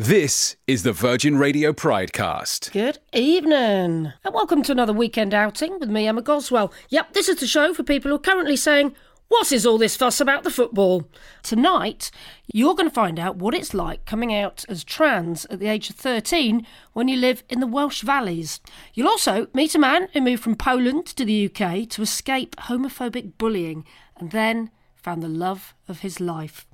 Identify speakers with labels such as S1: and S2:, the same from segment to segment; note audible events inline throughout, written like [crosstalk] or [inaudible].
S1: This is the Virgin Radio Pridecast.
S2: Good evening, and welcome to another weekend outing with me, Emma Goswell. Yep, this is the show for people who are currently saying, What is all this fuss about the football? Tonight, you're going to find out what it's like coming out as trans at the age of 13 when you live in the Welsh Valleys. You'll also meet a man who moved from Poland to the UK to escape homophobic bullying and then found the love of his life.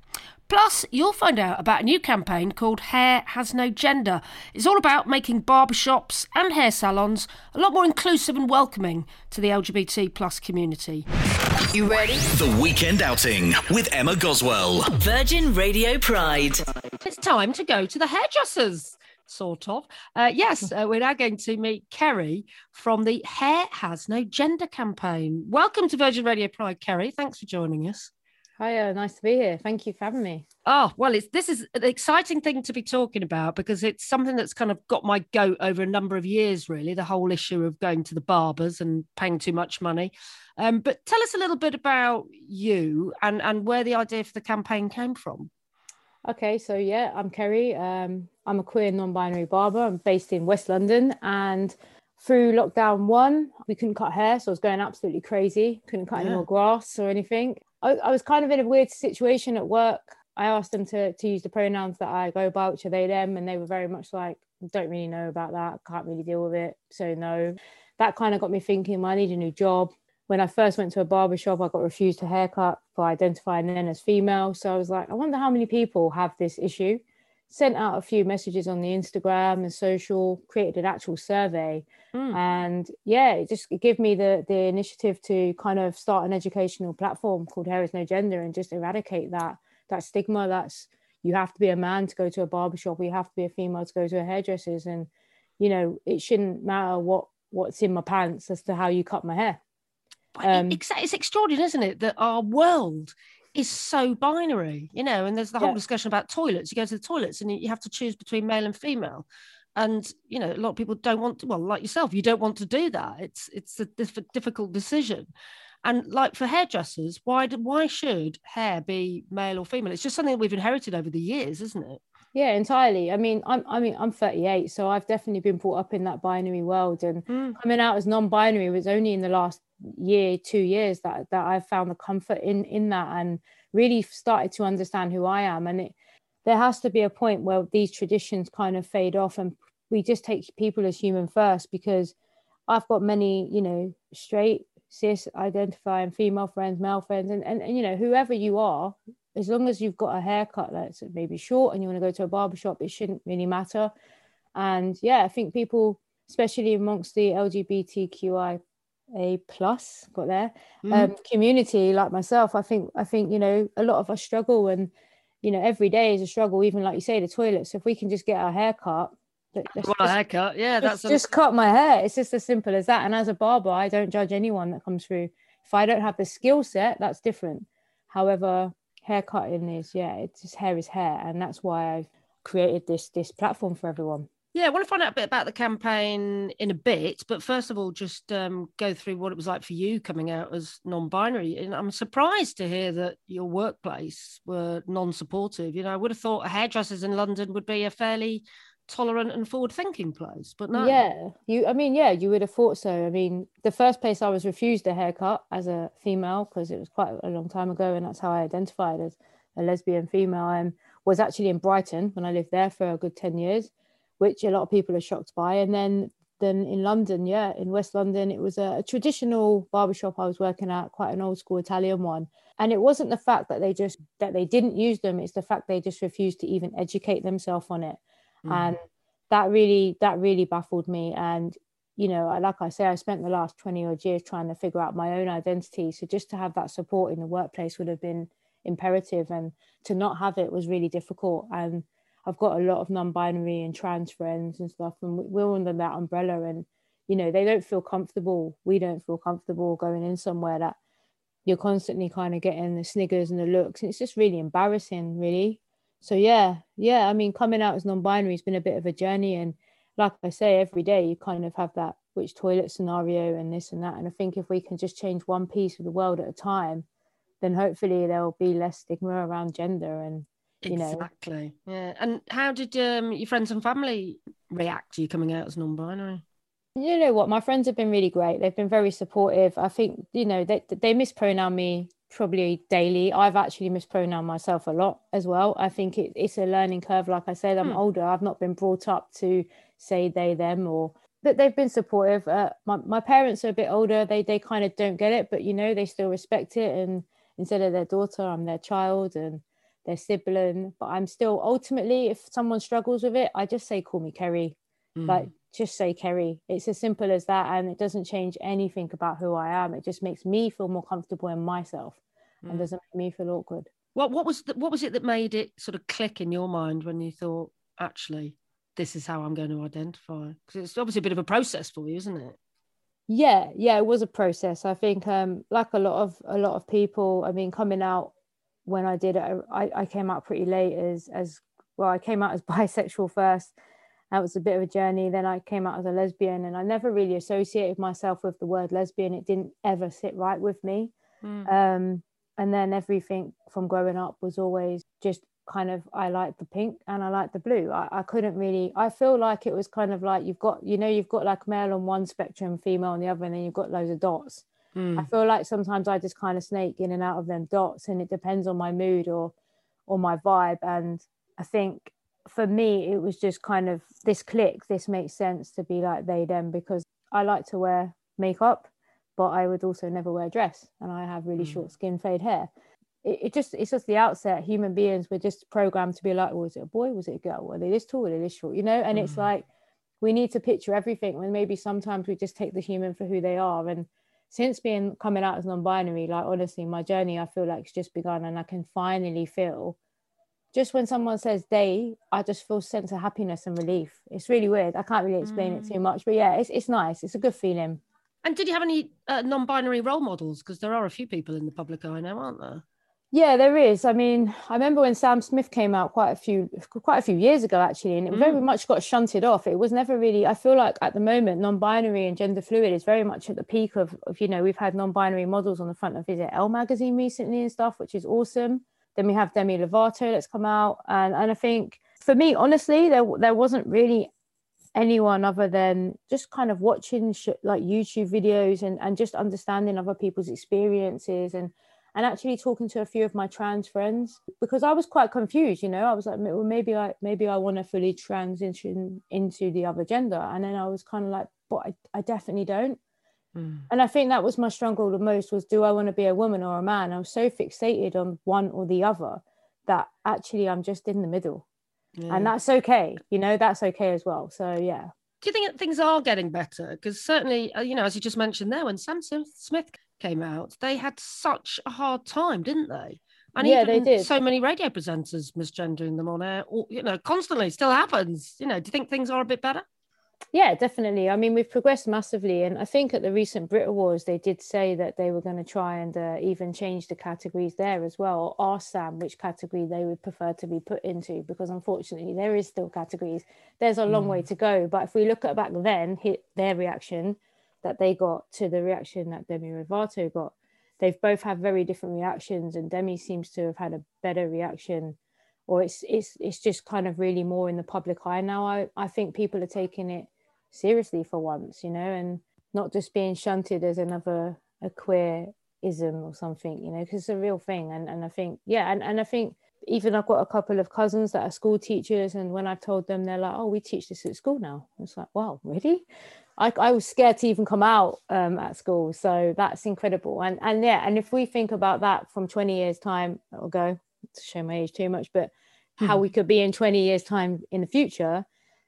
S2: Plus, you'll find out about a new campaign called Hair Has No Gender. It's all about making barbershops and hair salons a lot more inclusive and welcoming to the LGBT plus community.
S3: You ready?
S4: The Weekend Outing with Emma Goswell.
S3: Virgin Radio Pride.
S2: It's time to go to the hairdressers. Sort of. Uh, yes, uh, we're now going to meet Kerry from the Hair Has No Gender campaign. Welcome to Virgin Radio Pride, Kerry. Thanks for joining us.
S5: Hiya, nice to be here. Thank you for having me.
S2: Oh, well, it's this is an exciting thing to be talking about because it's something that's kind of got my goat over a number of years, really, the whole issue of going to the barbers and paying too much money. Um, but tell us a little bit about you and, and where the idea for the campaign came from.
S5: Okay, so yeah, I'm Kerry. Um, I'm a queer non-binary barber. I'm based in West London and through lockdown one, we couldn't cut hair, so I was going absolutely crazy. Couldn't cut yeah. any more grass or anything. I, I was kind of in a weird situation at work. I asked them to, to use the pronouns that I go by, which are they, them, and they were very much like, don't really know about that, can't really deal with it, so no. That kind of got me thinking, well, I need a new job. When I first went to a barber shop, I got refused a haircut for identifying then as female. So I was like, I wonder how many people have this issue. Sent out a few messages on the Instagram and social, created an actual survey. Mm. And yeah, it just gave me the the initiative to kind of start an educational platform called Hair is No Gender and just eradicate that that stigma that's you have to be a man to go to a barbershop you have to be a female to go to a hairdresser's. And you know it shouldn't matter what what's in my pants as to how you cut my hair.
S2: Um, it's, it's extraordinary isn't it that our world is so binary you know and there's the whole yeah. discussion about toilets. You go to the toilets and you have to choose between male and female. And you know a lot of people don't want to well like yourself you don't want to do that. It's it's a diff- difficult decision. And like for hairdressers why do, why should hair be male or female? It's just something we've inherited over the years isn't it?
S5: Yeah entirely. I mean i'm i mean i'm 38 so i've definitely been brought up in that binary world. And mm. coming out as non-binary was only in the last year two years that that i've found the comfort in in that and really started to understand who i am and it there has to be a point where these traditions kind of fade off and we just take people as human first because I've got many, you know, straight, cis identifying female friends, male friends, and, and, and you know, whoever you are, as long as you've got a haircut that's maybe short and you want to go to a barber shop, it shouldn't really matter. And yeah, I think people, especially amongst the LGBTQI a plus got there mm. um, community like myself i think i think you know a lot of us struggle and you know every day is a struggle even like you say the toilet so if we can just get our hair cut
S2: what a haircut. Yeah, that's
S5: just, a... just cut my hair. It's just as simple as that. And as a barber, I don't judge anyone that comes through. If I don't have the skill set, that's different. However, haircutting is yeah, it's just hair is hair, and that's why I've created this this platform for everyone.
S2: Yeah, I want to find out a bit about the campaign in a bit, but first of all, just um, go through what it was like for you coming out as non-binary. And I'm surprised to hear that your workplace were non-supportive. You know, I would have thought hairdressers in London would be a fairly tolerant and forward thinking place but no
S5: yeah you i mean yeah you would have thought so i mean the first place i was refused a haircut as a female because it was quite a long time ago and that's how i identified as a lesbian female and was actually in brighton when i lived there for a good 10 years which a lot of people are shocked by. And then then in london yeah in west london it was a, a traditional barbershop i was working at quite an old school italian one. And it wasn't the fact that they just that they didn't use them it's the fact they just refused to even educate themselves on it. Mm. and that really that really baffled me. And you know like i say i spent the last 20 odd years trying to figure out my own identity. So just to have that support in the workplace would have been imperative. And to not have it was really difficult. And i've got a lot of non-binary and trans friends and stuff and we're under that umbrella and you know they don't feel comfortable. We don't feel comfortable going in somewhere that you're constantly kind of getting the sniggers and the looks and it's just really embarrassing really. So yeah yeah i mean coming out as non-binary has been a bit of a journey and like i say every day you kind of have that which toilet scenario and this and that and i think if we can just change one piece of the world at a time then hopefully there'll be less stigma around gender and you know.
S2: Exactly. Yeah. And how did um, your friends and family react to you coming out as non-binary?
S5: You know what? My friends have been really great. They've been very supportive. I think, you know, they, they mispronoun me probably daily. I've actually mispronoun myself a lot as well. I think it, it's a learning curve. Like I said, I'm
S2: Hmm.
S5: older. I've not been brought up to say they, them, or but they've been supportive. Uh, my, my parents are a bit older. They they kind of don't get it, but you know, they still respect it. And instead of their daughter, I'm their child and their sibling. But I'm still ultimately, if someone struggles with it, I just say, call me Kerry
S2: Mm.
S5: like just say Kerry. It's as simple as that, and it doesn't change anything about who I am. It just makes me feel more comfortable in myself,
S2: Mm.
S5: and doesn't make me feel awkward.
S2: What what was the, what was it that made it sort of click in your mind when you thought, actually, this is how I'm going to identify? Because it's obviously a bit of a process for you, isn't it?
S5: Yeah, yeah, it was a process. I think, um, like a lot of a lot of people. I mean, coming out when I did it, I, I came out pretty late as as well. I came out as [laughs] bisexual first. That was a bit of a journey. Then I came out as a lesbian, and I never really associated myself with the word lesbian. It didn't ever sit right with me.
S2: Mm.
S5: um and then everything from growing up was always just kind of i like the pink and i like the blue I, I couldn't really i feel like it was kind of like you've got you know you've got like male on one spectrum female on the other and then you've got loads of dots
S2: Mm.
S5: i feel like sometimes i just kind of snake in and out of them dots and it depends on my mood or or my vibe and i think for me it was just kind of this click this makes sense to be like they them because i like to wear makeup but I would also never wear a dress and I have really
S2: Mm.
S5: short skin fade hair. It, it just it's just the outset. Human beings were just programmed to be like, was it a boy? Was it a girl? Were they this tall? Were they this short? You know, and it's
S2: Mm.
S5: like we need to picture everything when maybe sometimes we just take the human for who they are. And since being coming out as non-binary, like honestly, my journey I feel like it's just begun and I can finally feel just when someone says they, I just feel sense of happiness and relief. It's really weird. I can't really explain it too much, but yeah, it's it's nice. It's a good feeling.
S2: And did you have any uh, non-binary role models? Because there are a few people in the public eye now, aren't there?
S5: Yeah, there is. I mean, I remember when Sam Smith came out quite a few quite a few years ago actually, and it mm. very much got shunted off. It was never really. I feel like at the moment, non-binary and gender fluid is very much at the peak of, of you know, we've had non-binary models on the front of is it Elle magazine recently and stuff, which is awesome. Then we have Demi Lovato that's come out, and and I think for me, honestly, there there wasn't really anyone other than just kind of watching sh- like YouTube videos and and just understanding other people's experiences and and actually talking to a few of my trans friends because I was quite confused. You know, I was like, well, maybe I maybe I want to fully transition into the other gender, and then I was kind of like, but I, I definitely don't.
S2: Mm.
S5: And I think that was my struggle the most was do I want to be a woman or a man? I was so fixated on one or the other that actually I'm just in the middle. And that's okay. You know, that's okay as well. So yeah.
S2: Do you think that things are getting better? Because certainly, uh, you know, as you just mentioned there, when Sam Smith came out, they had such a hard time, didn't they? And
S5: Yeah, they
S2: even
S5: did.
S2: So many radio presenters misgendering them on air, or, you know, constantly. Still happens. You know, do you think things are a bit better?
S5: Yeah, definitely. I mean, we've progressed massively. And I think at the recent Brit Awards, they did say that they were going to try and uh, even change the categories there as well, or ask Sam which category they would prefer to be put into, because unfortunately, there is still categories. There's a long way to go. But if we look at back then, hit their reaction that they got to the reaction that Demi Lovato got, they've both had very different reactions. And Demi seems to have had a better reaction or it's it's it's just kind of really more in the public eye now. I, I think people are taking it seriously for once, you know, and not just being shunted as another a queerism or something, you know, because it's a real thing. And and I think yeah, and, and I think even I've got a couple of cousins that are school teachers, and when I've told them, they're like, "Oh, we teach this at school now." It's like, "Wow, really?" I, I was scared to even come out um, at school, so that's incredible. And and yeah, and if we think about that from twenty years time ago, to show my age too much, but how we could be in 20 years time in the future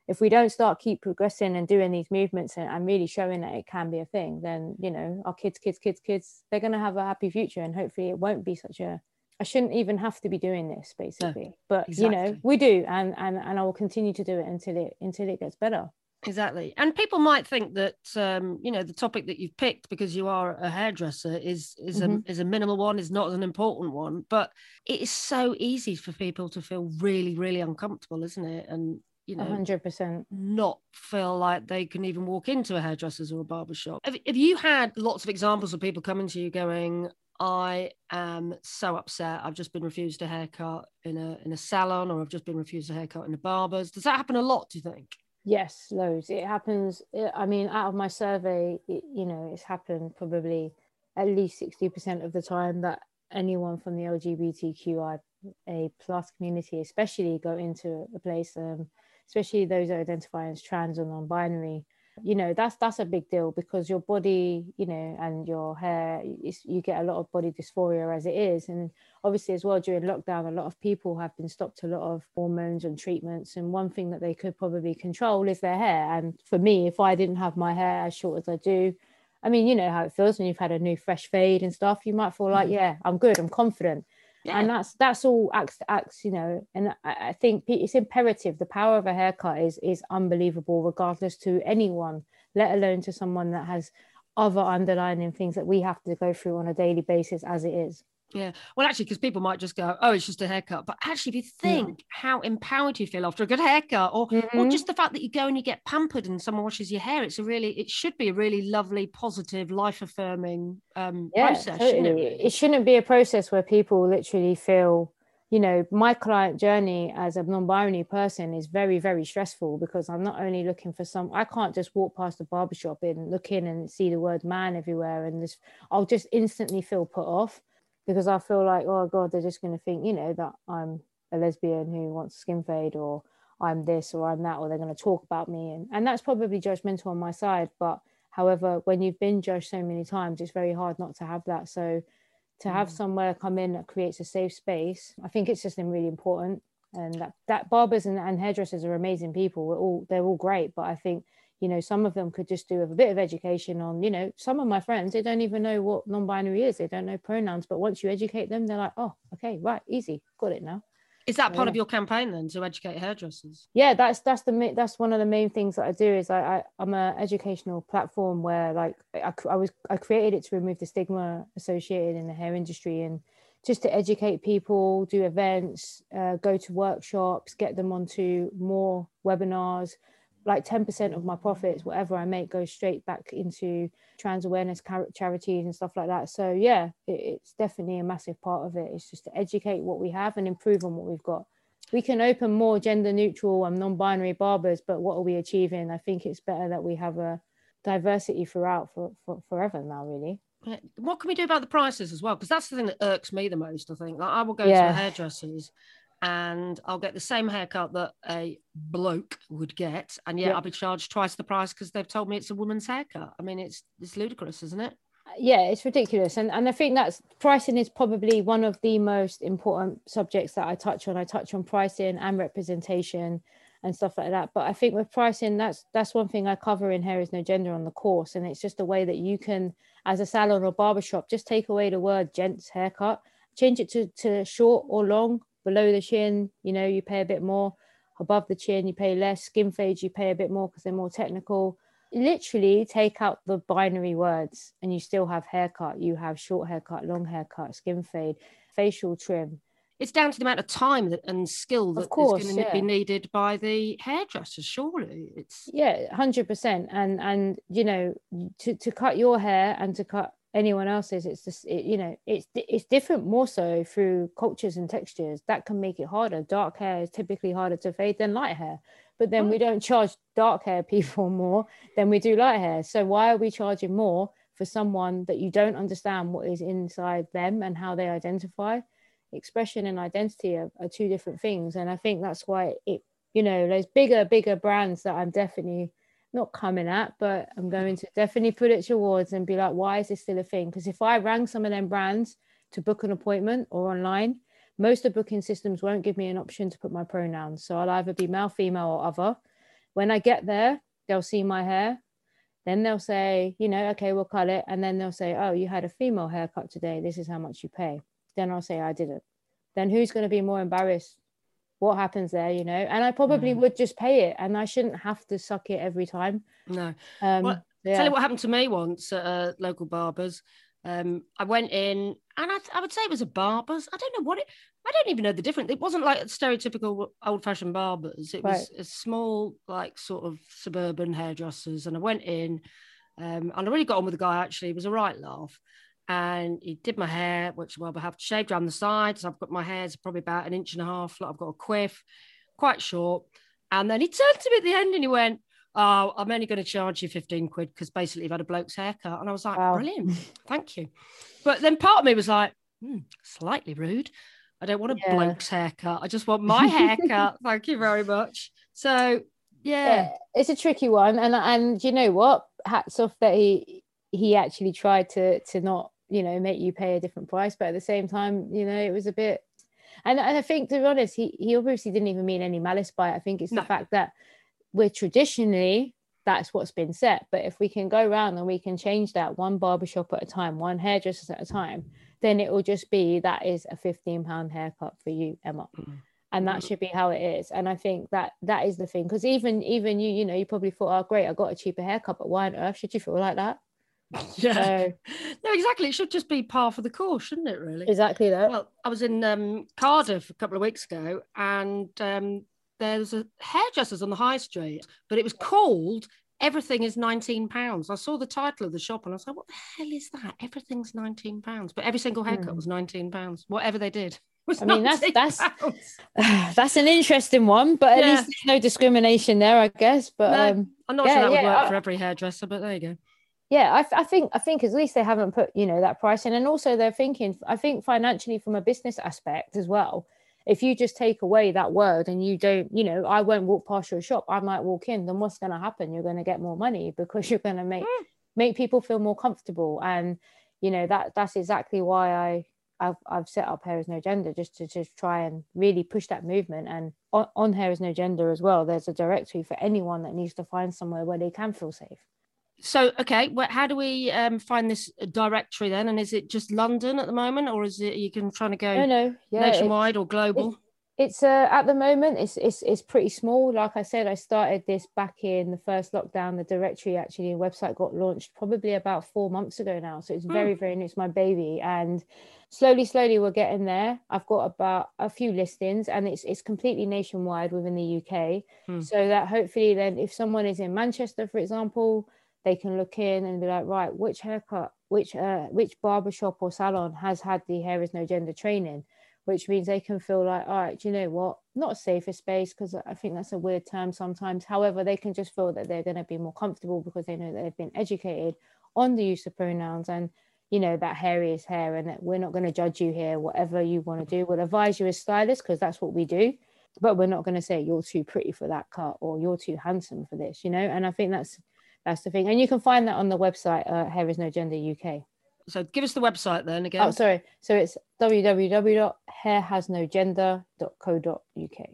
S5: if we don't start keep progressing and doing these movements and, and really showing that it can be a thing then you know our kids kids kids kids they're going to have a happy future and hopefully it won't be such a i shouldn't even have to be doing this basically. But you know we do and and and i will continue to do it until it until it gets better
S2: Exactly. And people might think that um, you know, the topic that you've picked because you are a hairdresser is is a is a minimal one, is not an important one. But it is so easy for people to feel really, really uncomfortable, isn't it? And you know,
S5: 100%
S2: not feel like they can even walk into a hairdresser's or a barber shop. Have, have you had lots of examples of people coming to you going, I am so upset. I've just been refused a haircut in a in a salon, or I've just been refused a haircut in a barber's. Does that happen a lot? Do you think?
S5: Yes, loads. It happens. I mean, out of my survey, it, you know, it's happened probably at least sixty percent of the time that anyone from the LGBTQIA plus community, especially, go into a place, um, especially those that identify as trans or non-binary, you know that's that's a big deal because your body you know and your hair you get a lot of body dysphoria as it is. And obviously as well during lockdown a lot of people have been stopped a lot of hormones and treatments. And one thing that they could probably control is their hair. And for me if i didn't have my hair as short as i do i mean you know how it feels when you've had a new fresh fade and stuff you might feel like mm-hmm. yeah i'm good i'm confident yeah. and that's that's all acts acts you know. And I, I, think it's imperative. The power of a haircut is is unbelievable regardless to anyone let alone to someone that has other underlying things that we have to go through on a daily basis as it is
S2: yeah. Well, actually, because people might just go, oh, it's just a haircut. But actually, if you think yeah. how empowered you feel after a good haircut, or, mm-hmm. or just the fact that you go and you get pampered and someone washes your hair, it's a really, it should be a really lovely, positive, life affirming um, yeah, process. Totally. Shouldn't it,
S5: it shouldn't be a process where people literally feel, you know, my client journey as a non binary person is very, very stressful because I'm not only looking for some, I can't just walk past a barbershop and look in and see the word man everywhere. And this, I'll just instantly feel put off because I feel like, oh God, they're just going to think, you know, that I'm a lesbian who wants skin fade or I'm this or I'm that, or they're going to talk about me. And, and that's probably judgmental on my side. But however, when you've been judged so many times, it's very hard not to have that. So to have mm. somewhere come in that creates a safe space, I think it's just really important. And that, that barbers and, and hairdressers are amazing people. We're all, they're all great. But I think you know some of them could just do a bit of education on you know some of my friends they don't even know what non-binary is they don't know pronouns but once you educate them they're like oh okay right easy got it now
S2: is that part yeah. of your campaign then to educate hairdressers
S5: yeah that's that's the that's one of the main things that i do is i, I am an educational platform where like I, I was i created it to remove the stigma associated in the hair industry and just to educate people do events uh, go to workshops get them onto more webinars like 10% of my profits, whatever I make, goes straight back into trans awareness charities and stuff like that. So, yeah, it, it's definitely a massive part of it. It's just to educate what we have and improve on what we've got. We can open more gender neutral and non binary barbers, but what are we achieving? I think it's better that we have a diversity throughout for, for forever now, really.
S2: What can we do about the prices as well? Because that's the thing that irks me the most. I think like I will go yeah. to hairdressers and I'll get the same haircut that a bloke would get, and yet I'll be charged twice the price because they've told me it's a woman's haircut. I mean, it's it's ludicrous, isn't it?
S5: Yeah, it's ridiculous, and and I think that's pricing is probably one of the most important subjects that I touch on. I touch on pricing and representation and stuff like that. But I think with pricing, that's that's one thing I cover in Hair is No Gender on the course, and it's just a way that you can, as a salon or barbershop, just take away the word gents haircut, change it to to short or long below the chin, you know, you pay a bit more. Above the chin, you pay less. Skin fades, you pay a bit more because they're more technical. Literally take out the binary words and you still have haircut. You have short haircut, long haircut, skin fade, facial trim.
S2: It's down to the amount of time that, and skill that course, is going to yeah. be needed by the hairdresser. Surely, it's
S5: yeah, hundred percent. And and you know, to to cut your hair and to cut anyone else's it's just it, you know it's it's different more so through cultures and textures. That can make it harder. Dark hair is typically harder to fade than light hair. But then we mm. don't charge dark hair people [laughs] more than we do light hair. So why are we charging more for someone that you don't understand what is inside them and how they identify? Expression and identity are, are two different things. And i think that's why it you know there's bigger bigger brands that i'm definitely not coming at, but I'm going to definitely put it towards and be like, why is this still a thing? Because if I rang some of them brands to book an appointment or online, most of the booking systems won't give me an option to put my pronouns. So I'll either be male, female, or other. When I get there, they'll see my hair. Then they'll say, you know, okay, we'll cut it. And then they'll say, oh, you had a female haircut today. This is how much you pay. Then I'll say, I didn't. Then who's going to be more embarrassed what happens there, you know. And I probably mm. would just pay it, and I shouldn't have to suck it every time.
S2: No. Um, well, yeah. Tell you what happened to me once at a local barber's. Um, I went in, and I, I would say it was a barber's. I don't know what it. I don't even know the difference. It wasn't like stereotypical old-fashioned barbers. It was a small, like sort of suburban hairdressers. And I went in, um, and I really got on with the guy. Actually, it was a right laugh. And he did my hair, which well, I have shaved around the sides. I've got my hair's probably about an inch and a half. Like I've got a quiff, quite short. And then he turned to me at the end and he went, Oh, I'm only going to charge you 15 quid because basically you've had a bloke's haircut. And I was like,
S5: Wow.
S2: Brilliant. [laughs] Thank you. But then part of me was like, hmm, slightly rude. I don't want a
S5: Yeah.
S2: bloke's haircut. I just want [laughs] my haircut. Thank you very much. So, yeah.
S5: yeah, it's a tricky one, and and you know what? Hats off that he he actually tried to to not you know make you pay a different price, but at the same time, you know, it was a bit. And, and I think, to be honest, he, he obviously didn't even mean any malice by it. I think it's
S2: No.
S5: the fact that we're traditionally that's what's been set. But if we can go around and we can change that one barbershop at a time, one hairdresser at a time, then it will just be that is a fifteen pound haircut for you, Emma mm. and that mm. should be how it is and i think that that is the thing because even even you you know you probably thought oh great i got a cheaper haircut but why on earth should you feel like that [laughs]
S2: Yeah.
S5: so
S2: No, exactly. It should just be par for the course, shouldn't it, really?
S5: exactly that
S2: Well, I was in um, Cardiff a couple of weeks ago, and um, there's a hairdressers on the high street, but it was called "Everything is 19 pounds." I saw the title of the shop, and I was like, "What the hell is that? Everything's 19 pounds." But every single haircut was 19 pounds. Whatever they did.
S5: I mean, that's- that's- [sighs] that's an interesting one but at
S2: Yeah.
S5: least there's no discrimination there i guess but
S2: No.
S5: um
S2: I'm not
S5: Yeah,
S2: sure that would work
S5: I-
S2: for every hairdresser, but there you go.
S5: Yeah I, I think i think at least they haven't put you know that price in. And also they're thinking i think financially from a business aspect as well if you just take away that word and you don't you know i won't walk past your shop i might walk in then what's going to happen? You're going to get more money [laughs] because you're going to make hmm. make people feel more comfortable. And you know that that's exactly why i I've, I've set up hair is no gender just to just try and really push that movement. And on, on hair is no gender as well there's a directory for anyone that needs to find somewhere where they can feel safe
S2: So, okay, well, how do we um, find this directory then? And is it just London at the moment, or is it you can trying to go
S5: no no yeah
S2: nationwide or global?
S5: it's uh, at the moment it's, it's it's pretty small. Like i said i started this back in the first lockdown. The directory actually website got launched probably about four months ago now. So it's very very new. It's my baby. And slowly slowly we're getting there. I've got about a few listings and it's it's completely nationwide within the uk
S2: Hmm.
S5: so that hopefully then if someone is in manchester for example they can look in and be like right which haircut which uh which barbershop or salon has had the hair is no gender training which means they can feel like, all right, you know what? Not a safer space because I think that's a weird term sometimes. However, they can just feel that they're going to be more comfortable because they know that they've been educated on the use of pronouns and, you know, that hair is hair and that we're not going to judge you here. Whatever you want to do, we'll advise you as stylists because that's what we do. But we're not going to say you're too pretty for that cut or you're too handsome for this, you know. And I think that's that's the thing. And you can find that on the website, uh, Hair is No Gender UK.
S2: So, give us the website then again.
S5: Oh, sorry. So it's www.hairhasnogender.co.uk.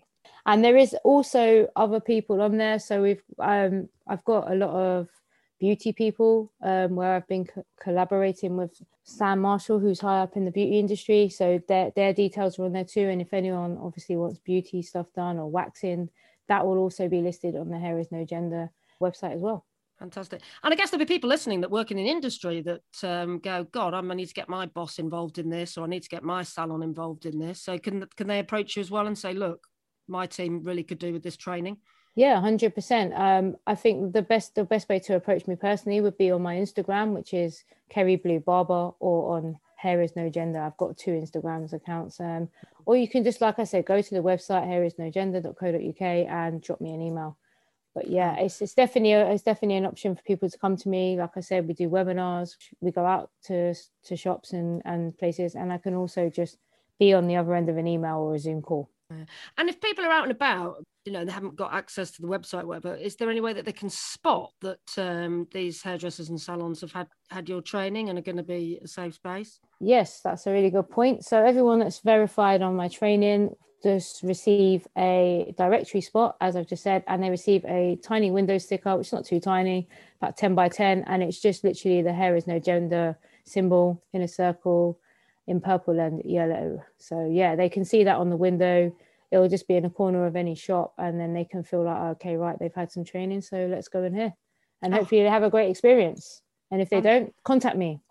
S5: And there is also other people on there. So we've um I've got a lot of beauty people um, where I've been co- collaborating with Sam Marshall, who's high up in the beauty industry. So their their details are on there too. And if anyone obviously wants beauty stuff done or waxing, that will also be listed on the Hair Is No Gender website as well.
S2: Fantastic. And I guess there'll be people listening that work in an industry that um, go, God, I'm- I need to get my boss involved in this, or I need to get my salon involved in this. So, can can they approach you as well and say, Look, my team really could do with this training?
S5: Yeah, hundred percent. Um, I think the best the best way to approach me personally would be on my Instagram, which is Kerry Blue Barber, or on Hair Is No Gender. I've got two Instagrams accounts. Um, or you can just, like I said, go to the website hairisnogender.co.uk and drop me an email. But yeah, it's it's definitely a, it's definitely an option for people to come to me. Like I said, we do webinars, we go out to to shops and and places, and I can also just be on the other end of an email or a Zoom call.
S2: And if people are out and about, you know, they haven't got access to the website, or whatever, is there any way that they can spot that um, these hairdressers and salons have had had your training and are going to be a safe space?
S5: Yes, that's a really good point. So everyone that's verified on my training just receive a directory spot, as I've just said, and they receive a tiny window sticker, which is not too tiny, about 10 by 10. And it's just literally the hair is no gender symbol in a circle in purple and yellow. So yeah, they can see that on the window. It'll just be in a corner of any shop, and then they can feel like, okay, right, they've had some training, so let's go in here. And
S2: Oh.
S5: hopefully they have a great experience. And if they
S2: Um,
S5: don't, contact me.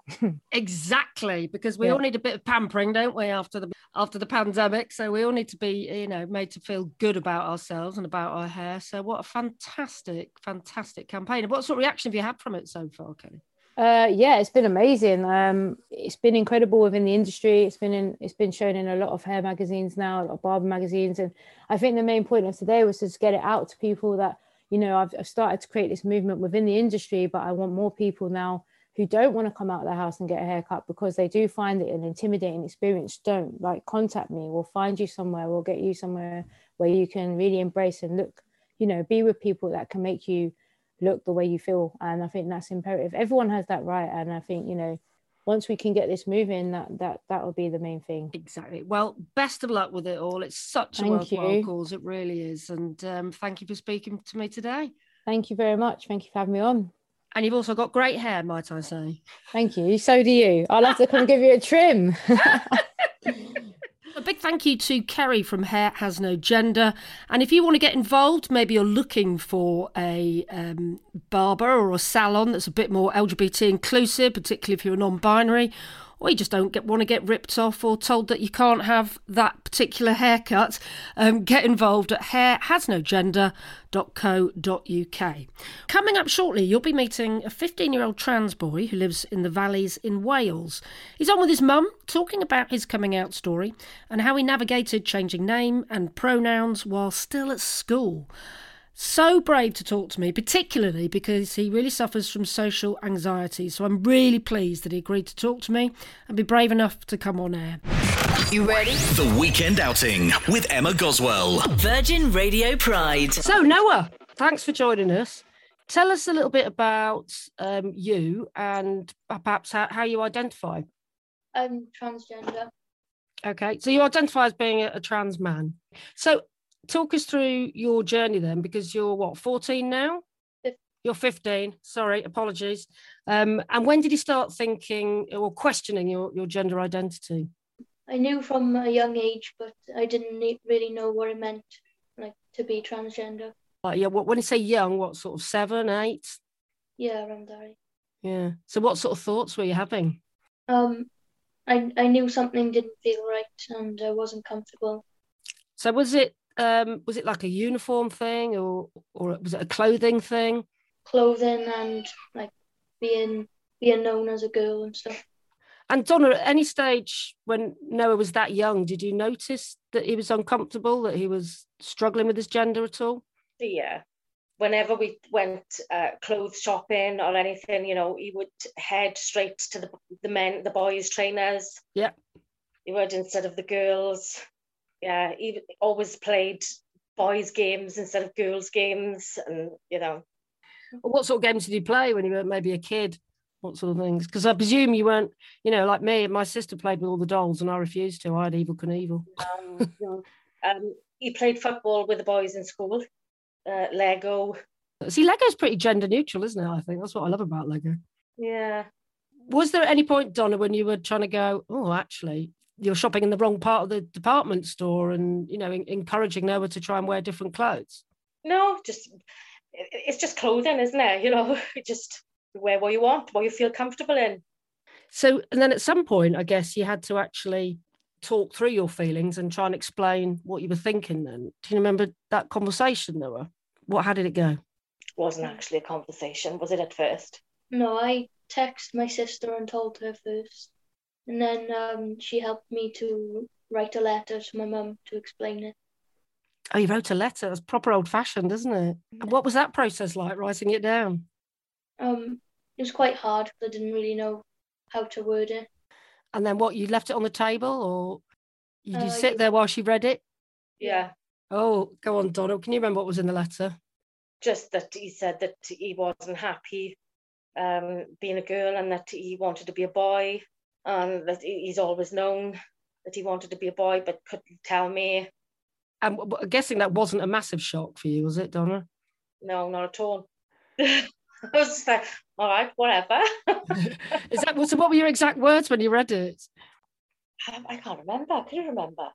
S2: Exactly, because we
S5: Yeah.
S2: all need a bit of pampering, don't we, after the after the pandemic? So we all need to be, you know, made to feel good about ourselves and about our hair. So what a fantastic, fantastic campaign! And what sort of reaction have you had from it so far, Kelly?
S5: Uh, yeah, it's been amazing. Um, it's been incredible within the industry. It's been in, it's been shown in a lot of hair magazines now, a lot of barber magazines, and I think the main point of today was to just get it out to people that you know I've, I've started to create this movement within the industry, but I want more people now who don't want to come out of their house and get a haircut because they do find it an intimidating experience. Don't like contact me. We'll find you somewhere. We'll get you somewhere where you can really embrace and look. You know, be with people that can make you look the way you feel and i think that's imperative everyone has that right and i think you know once we can get this moving that that that will be the main thing.
S2: Exactly. Well best of luck with it all. It's such a thank worthwhile you. cause. It really is. And um, thank you for speaking to me today.
S5: Thank you very much. Thank you for having me on.
S2: And you've also got great hair might i say.
S5: Thank you. So do you. I'll have to come give you a trim [laughs] [laughs]
S2: A big thank you to Kerry from Hair Has No Gender. And if you want to get involved, maybe you're looking for a um, barber or a salon that's a bit more LGBT inclusive, particularly if you're non binary, or you just don't get, want to get ripped off or told that you can't have that particular haircut, um, get involved at hairhasnogender.co.uk. Coming up shortly, you'll be meeting a 15 year old trans boy who lives in the valleys in Wales. He's on with his mum, talking about his coming out story and how he navigated changing name and pronouns while still at school so brave to talk to me, particularly because he really suffers from social anxiety. So I'm really pleased that he agreed to talk to me and be brave enough to come on air.
S3: You ready?
S4: The Weekend Outing with Emma Goswell.
S3: Virgin Radio Pride.
S2: So, Noah, thanks for joining us. Tell us a little bit about um, you and perhaps how, how, you identify.
S6: I'm transgender.
S2: Okay, so you identify as being a, a trans man. So, talk us through your journey then, because you're what, 14 now? You're 15. Sorry, apologies. Um, and when did you start thinking or questioning your, your gender identity?
S6: I knew from a young age, but I didn't really know what it meant, like to be transgender.
S2: Like, yeah, what, when you say young, what sort of seven, eight?
S6: Yeah, around there.
S2: Yeah. So, what sort of thoughts were you having?
S6: Um, I I knew something didn't feel right, and I wasn't comfortable.
S2: So, was it um, was it like a uniform thing or or was it a clothing thing?
S6: Clothing and like being being known as a girl and stuff.
S2: And Donna, at any stage when Noah was that young, did you notice that he was uncomfortable, that he was struggling with his gender at all?
S7: Yeah. Whenever we went uh, clothes shopping or anything, you know, he would head straight to the the men, the boys' trainers.
S2: Yeah.
S7: He would instead of the girls yeah, he always played boys' games instead of girls' games, and you know.
S2: What sort of games did you play when you were maybe a kid? What sort of things? Because I presume you weren't, you know, like me. My sister played with all the dolls, and I refused to. I had Evel Knievel.
S7: Um, [laughs] um, he played football with the boys in school. Uh, Lego.
S2: See, Lego's pretty gender neutral, isn't it? I think that's what I love about Lego.
S7: Yeah.
S2: Was there any point, Donna, when you were trying to go, oh, actually, you're shopping in the wrong part of the department store and you know encouraging Noah to try and wear different clothes.
S7: No just it's just clothing isn't it? You know [laughs] just wear what you want what you feel comfortable in.
S2: So and then at some point i guess you had to actually talk through your feelings and try and explain what you were thinking then. Do you remember that conversation noah? What how did it go? It
S7: wasn't actually a conversation was it at first?
S6: No i texted my sister and told her first and then um, she helped me to write a letter to my mum to explain it.
S2: Oh, you wrote a letter. That's proper old fashioned, isn't it? And what was that process like, writing it down?
S6: Um, it was quite hard because I didn't really know how to word it.
S2: And then what? You left it on the table, or you
S6: Uh,
S2: sit there while she read it?
S7: yeah
S2: Oh, go on, Donna. Can you remember what was in the letter?
S7: just that he said that he wasn't happy um, being a girl and that he wanted to be a boy and that he's always known that he wanted to be a boy but couldn't tell me
S2: I'm guessing that wasn't a massive shock for you, was it, Donna?
S7: no not at all [laughs] I was just like all right whatever [laughs]
S2: Is that so? What were your exact words when you read it?
S7: I I can't remember can you remember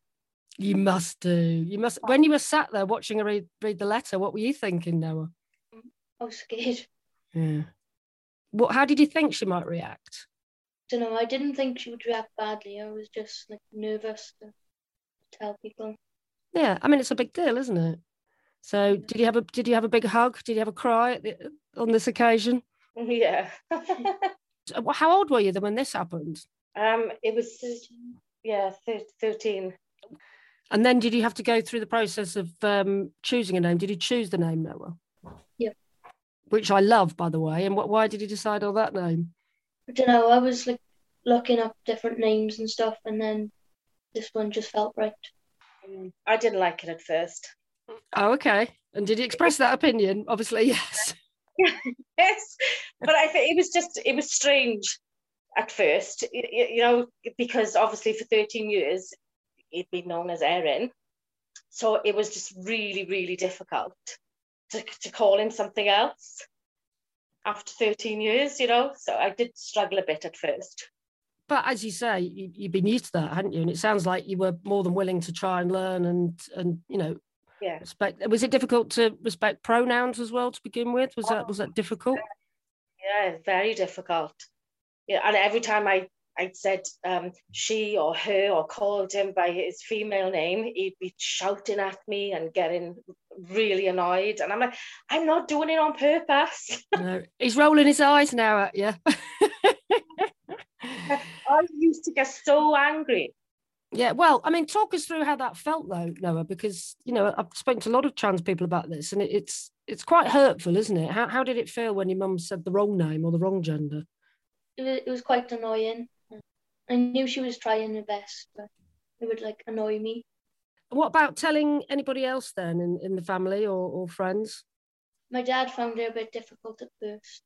S2: You must do. You must. When you were sat there watching her read, read the letter, what were you thinking, Noah?
S6: I was scared.
S2: Yeah. What? How did you think she might react?
S6: Don't know. I didn't think she would react badly. I was just like nervous to tell people.
S2: Yeah, I mean it's a big deal, isn't it? So, did you have a did you have a big hug? Did you have a cry the, on this occasion? [laughs]
S7: yeah [laughs]
S2: How old were you then when this happened?
S7: Um, it was yeah, thir- thirteen.
S2: And then did you have to go through the process of um, choosing a name? Did you choose the name Noah?
S6: Yeah.
S2: Which I love, by the way. And what, why did you decide on that name?
S6: I don't know. I was like looking up different names and stuff, and then this one just felt right.
S7: Mm, I didn't like it at first.
S2: Oh, okay. And did you express that opinion? Obviously, yes. [laughs]
S7: yes, but I think it was just it was strange at first, y- y- you know, because obviously for 13 years he'd been known as Erin, so it was just really really difficult to to call him something else after 13 years, you know. So I did struggle a bit at first.
S2: But as you say, you, you've been used to that, hadn't you? And it sounds like you were more than willing to try and learn and and you know
S7: Yeah.
S2: respect. Was it difficult to respect pronouns as well to begin with? Was that was that difficult?
S7: Yeah, very difficult. Yeah, and every time I I said um, she or her or called him by his female name, he'd be shouting at me and getting really annoyed. And I'm like, I'm not doing it on purpose.
S2: no, he's rolling his eyes now at you. [laughs]
S7: I used to get so angry.
S2: Yeah, well, I mean, talk us through how that felt, though, Noah, because you know I've spoken to a lot of trans people about this, and it, it's it's quite hurtful, isn't it? How how did it feel when your mum said the wrong name or the wrong gender?
S6: It was, it was quite annoying. I knew she was trying her best, but it would like annoy me.
S2: What about telling anybody else then in, in the family or, or friends?
S6: My dad found it a bit difficult at first.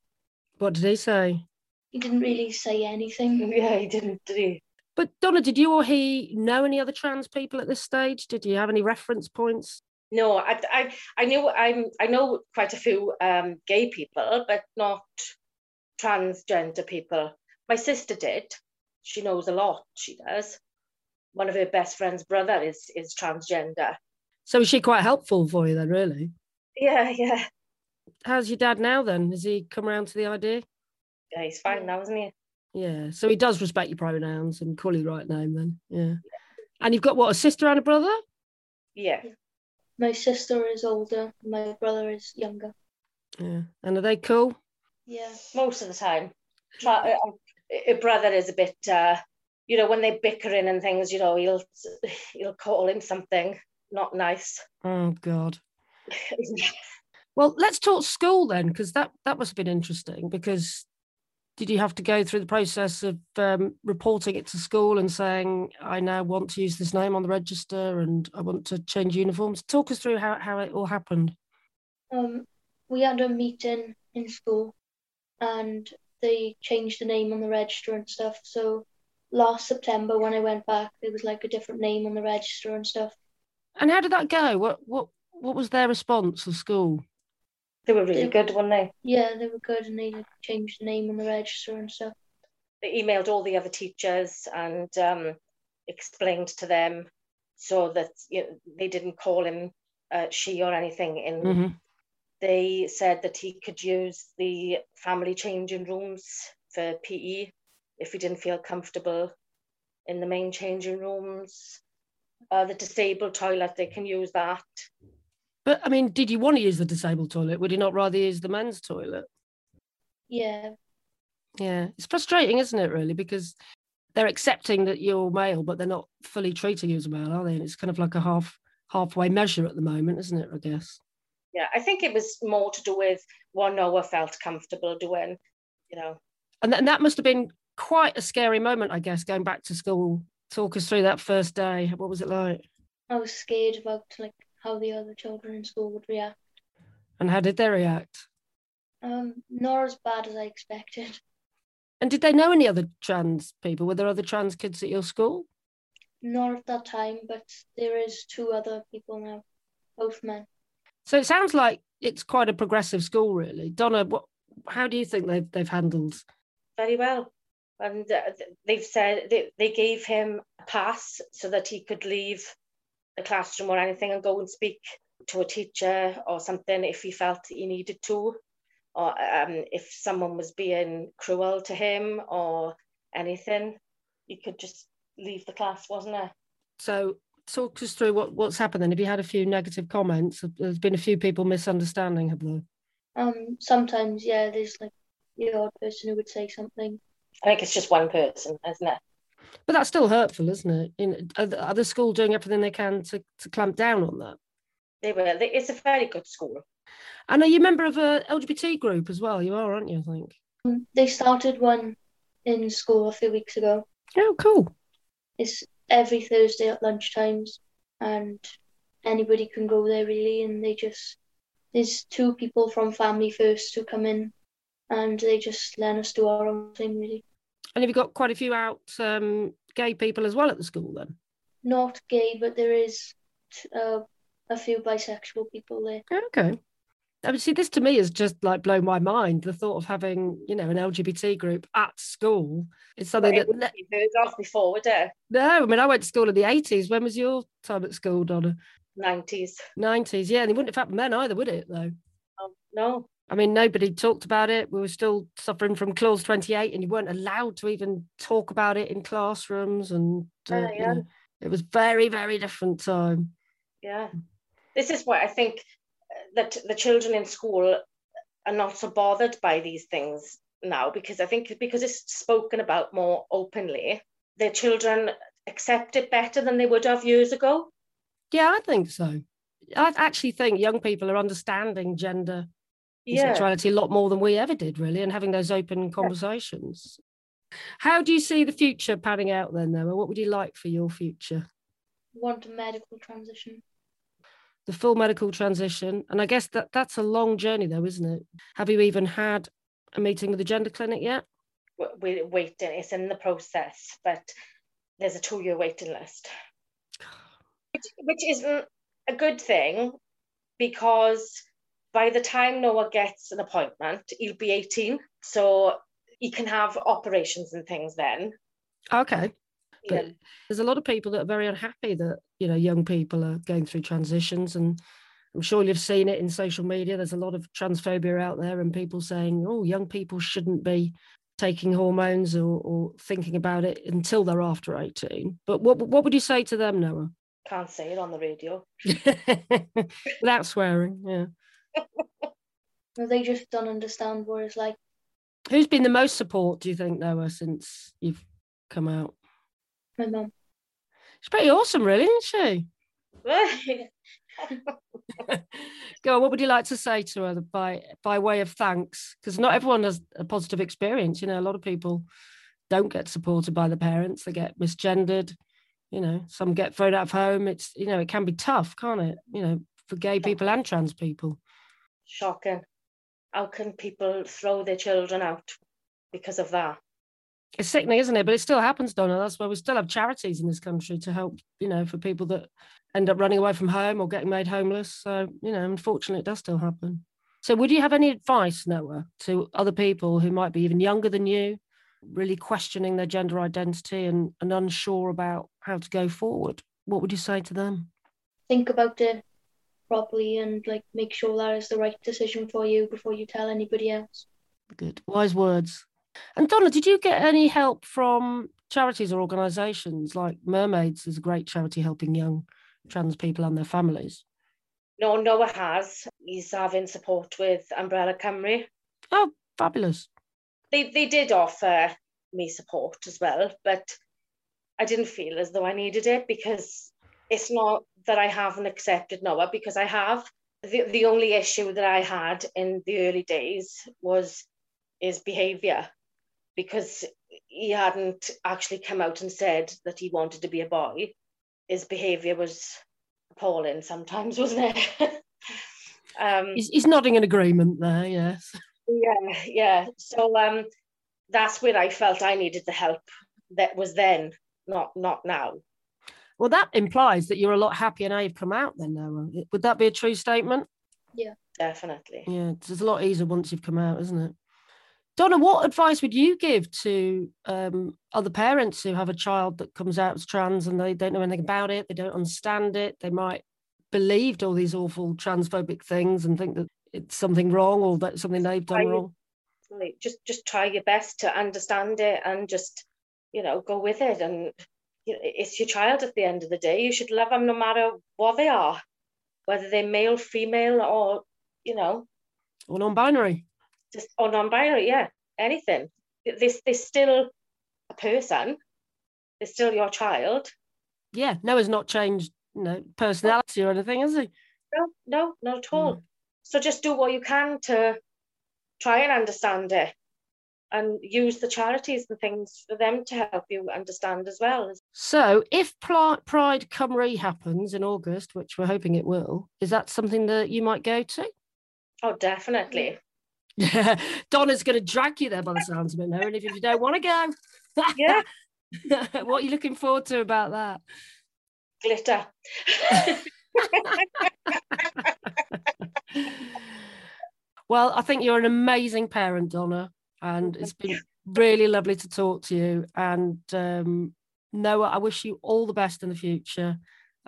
S2: What did he say?
S6: He didn't really say anything. [laughs]
S7: Yeah, he didn't, did he?
S2: But Donna, did you or he know any other trans people at this stage? Did you have any reference points?
S7: No, I, I, I knew I'm, I know quite a few um, gay people, but not transgender people. My sister did. She knows a lot. She does. One of her best friend's brother is is transgender.
S2: So is she quite helpful for you then, really?
S7: Yeah, yeah,
S2: How's your dad now then? Has he come around to the idea?
S7: yeah. He's fine now, isn't he?
S2: Yeah. So he does respect your pronouns and call you the right name then. Yeah. And you've got what, a sister and a brother?
S7: Yeah.
S6: My sister is older. My brother is younger.
S2: Yeah. And are they cool?
S6: Yeah.
S7: Most of the time, Try, uh, her brother is a bit. Uh, you know, when they're bickering and things, you know, he'll he'll call him something not nice.
S2: Oh God. [laughs] Well, let's talk school then, because that that must have been interesting. Because did you have to go through the process of um, reporting it to school and saying, "I now want to use this name on the register and I want to change uniforms"? Talk us through how how it all happened.
S6: Um, we had a meeting in school, and they changed the name on the register and stuff. So last September, when I went back, there was like a different name on the register and stuff.
S2: And how did that go? What what what was their response of school?
S7: They were really good, weren't they?
S6: Yeah, they were good, and they changed the name on the register and stuff.
S7: They emailed all the other teachers and um, explained to them so that you know, they didn't call him uh, she or anything. And
S2: Mhm.
S7: They said that he could use the family changing rooms for PE if he didn't feel comfortable in the main changing rooms. Uh, the disabled toilet, they can use that.
S2: But I mean, did you want to use the disabled toilet? Would you not rather use the men's toilet?
S6: Yeah,
S2: Yeah, it's frustrating, isn't it? Really, because they're accepting that you're male, but they're not fully treating you as a male, are they? And it's kind of like a half halfway measure at the moment, isn't it? I guess.
S7: Yeah, I think it was more to do with what Noah felt comfortable doing, you know.
S2: And, th- and that must have been quite a scary moment, I guess, going back to school. Talk us through that first day. What was it like?
S6: I was scared about like how the other children in school would react.
S2: And how did they react?
S6: Um, not as bad as I expected.
S2: And did they know any other trans people? Were there other trans kids at your school?
S6: Not at that time, but there is two other people now, both men.
S2: So it sounds like it's quite a progressive school, really. Donna, what? How do you think they've they've handled?
S7: very well. And uh, they've said they, they gave him a pass so that he could leave the classroom or anything and go and speak to a teacher or something if he felt he needed to, or um, if someone was being cruel to him or anything, he could just leave the class, wasn't it?
S2: So talk us through what, what's happened then. Have you had a few negative comments? There's been a few people misunderstanding, have there?
S6: Um, sometimes, yeah, there's like the odd person who would say something.
S7: I think it's just one person, isn't it?
S2: But that's still hurtful, isn't it? You know, are, the, are the school doing everything they can to, to clamp down on that?
S7: They will. They, it's a fairly good school.
S2: And are you a member of a LGBT group as well? You are, aren't you? I think.
S6: They started one in school a few weeks ago.
S2: Oh, cool.
S6: It's every Thursday at lunchtimes, and anybody can go there really. And they just there's two people from Family First who come in, and they just let us do our own thing really.
S2: And have you got quite a few out um, gay people as well at the school then?
S6: Not gay, but there is uh, a few bisexual people there.
S2: Okay. I mean, see, this to me has just like blown my mind. The thought of having, you know, an LGBT group at school is something
S7: it
S2: that.
S7: wouldn't heard of before, would it?
S2: No, I mean, I went to school in the 80s. When was your time at school, Donna?
S7: 90s.
S2: 90s. Yeah, and it wouldn't have happened then either, would it, though?
S7: Um, no.
S2: I mean, nobody talked about it. We were still suffering from Clause 28, and you weren't allowed to even talk about it in classrooms. And uh,
S7: Oh,
S2: you know, it was very, very different time.
S7: Yeah. This is why I think that the children in school are not so bothered by these things now because I think because it's spoken about more openly, the children accept it better than they would have years ago.
S2: Yeah, I think so. I actually think young people are understanding gender and
S7: Yeah.
S2: sexuality a lot more than we ever did, really, and having those open conversations. How do you see the future panning out then, Noah? What would you like for your future?
S6: Want a medical transition?
S2: The full medical transition. And I guess that that's a long journey, though, isn't it? Have you even had a meeting with the gender clinic yet?
S7: We're waiting, it's in the process, but there's a two year waiting list, which, which isn't a good thing because by the time Noah gets an appointment, he'll be 18. So he can have operations and things then.
S2: Okay.
S7: Yeah.
S2: There's a lot of people that are very unhappy that, you know, young people are going through transitions. And I'm sure you've seen it in social media. There's a lot of transphobia out there and people saying, oh, young people shouldn't be taking hormones or, or thinking about it until they're after 18. But what, what would you say to them, Noah?
S7: Can't say it on the radio. [laughs]
S2: Without swearing, yeah. [laughs]
S6: They just don't understand what it's like.
S2: Who's been the most support, do you think, Noah, since you've come out?
S6: My mum.
S2: She's pretty awesome, really, isn't she? [laughs] Go on, what would you like to say to her by by way of thanks? Because not everyone has a positive experience. You know, a lot of people don't get supported by the parents. They get misgendered. You know, some get thrown out of home. It's you know, it can be tough, can't it? You know, for gay people and trans people.
S7: Shocking. How can people throw their children out because of that?
S2: It's sickening, isn't it? But it still happens, Donna. That's why we still have charities in this country to help, you know, for people that end up running away from home or getting made homeless. So, you know, unfortunately, it does still happen. So, would you have any advice, Noah, to other people who might be even younger than you, really questioning their gender identity and, and unsure about how to go forward? What would you say to them?
S6: Think about it properly and like make sure that is the right decision for you before you tell anybody else.
S2: Good. Wise words. And Donna, did you get any help from charities or organisations like Mermaids is a great charity helping young trans people and their families?
S7: No, Noah has. He's having support with Umbrella Cymru.
S2: Oh, fabulous.
S7: They they did offer me support as well, but I didn't feel as though I needed it because it's not that I haven't accepted Noah because I have. The, the only issue that I had in the early days was his behaviour because he hadn't actually come out and said that he wanted to be a boy. His behaviour was appalling sometimes, [laughs] wasn't it? um,
S2: He's, he's nodding in agreement there, yes.
S7: yeah, yeah. So um, that's where I felt I needed the help. That was then, not not now.
S2: Well, that implies that you're a lot happier now you've come out, then, Noah. Would that be a true statement?
S7: Yeah, definitely.
S2: Yeah, it's it's a lot easier once you've come out, isn't it? Donna, what advice would you give to um, other parents who have a child that comes out as trans and they don't know anything about it, they don't understand it, they might believed all these awful transphobic things and think that it's something wrong or that something they've done wrong?
S7: Just just try your best to understand it and just you know go with it. And you know, it's your child at the end of the day. You should love them no matter what they are, whether they're male, female, or you know
S2: Or non-binary?
S7: Just or non-binary. Yeah, anything. this there's still a person. There's still your child.
S2: Yeah, Noah's not changed, you know, personality or anything, has he?
S7: No, no, not at all.
S2: Mm.
S7: So just do what you can to try and understand it and use the charities and things for them to help you understand as well.
S2: So, if Pride Cymru happens in August, which we're hoping it will, is that something that you might go to?
S7: Oh, definitely. [laughs]
S2: Donna's going to drag you there by the sounds of it, Noah. And if you don't want to go,
S7: Yeah. [laughs]
S2: what are you looking forward to about that?
S7: Glitter. [laughs]
S2: Well, I think you're an amazing parent, Donna, and it's been really lovely to talk to you. And um, Noah, I wish you all the best in the future.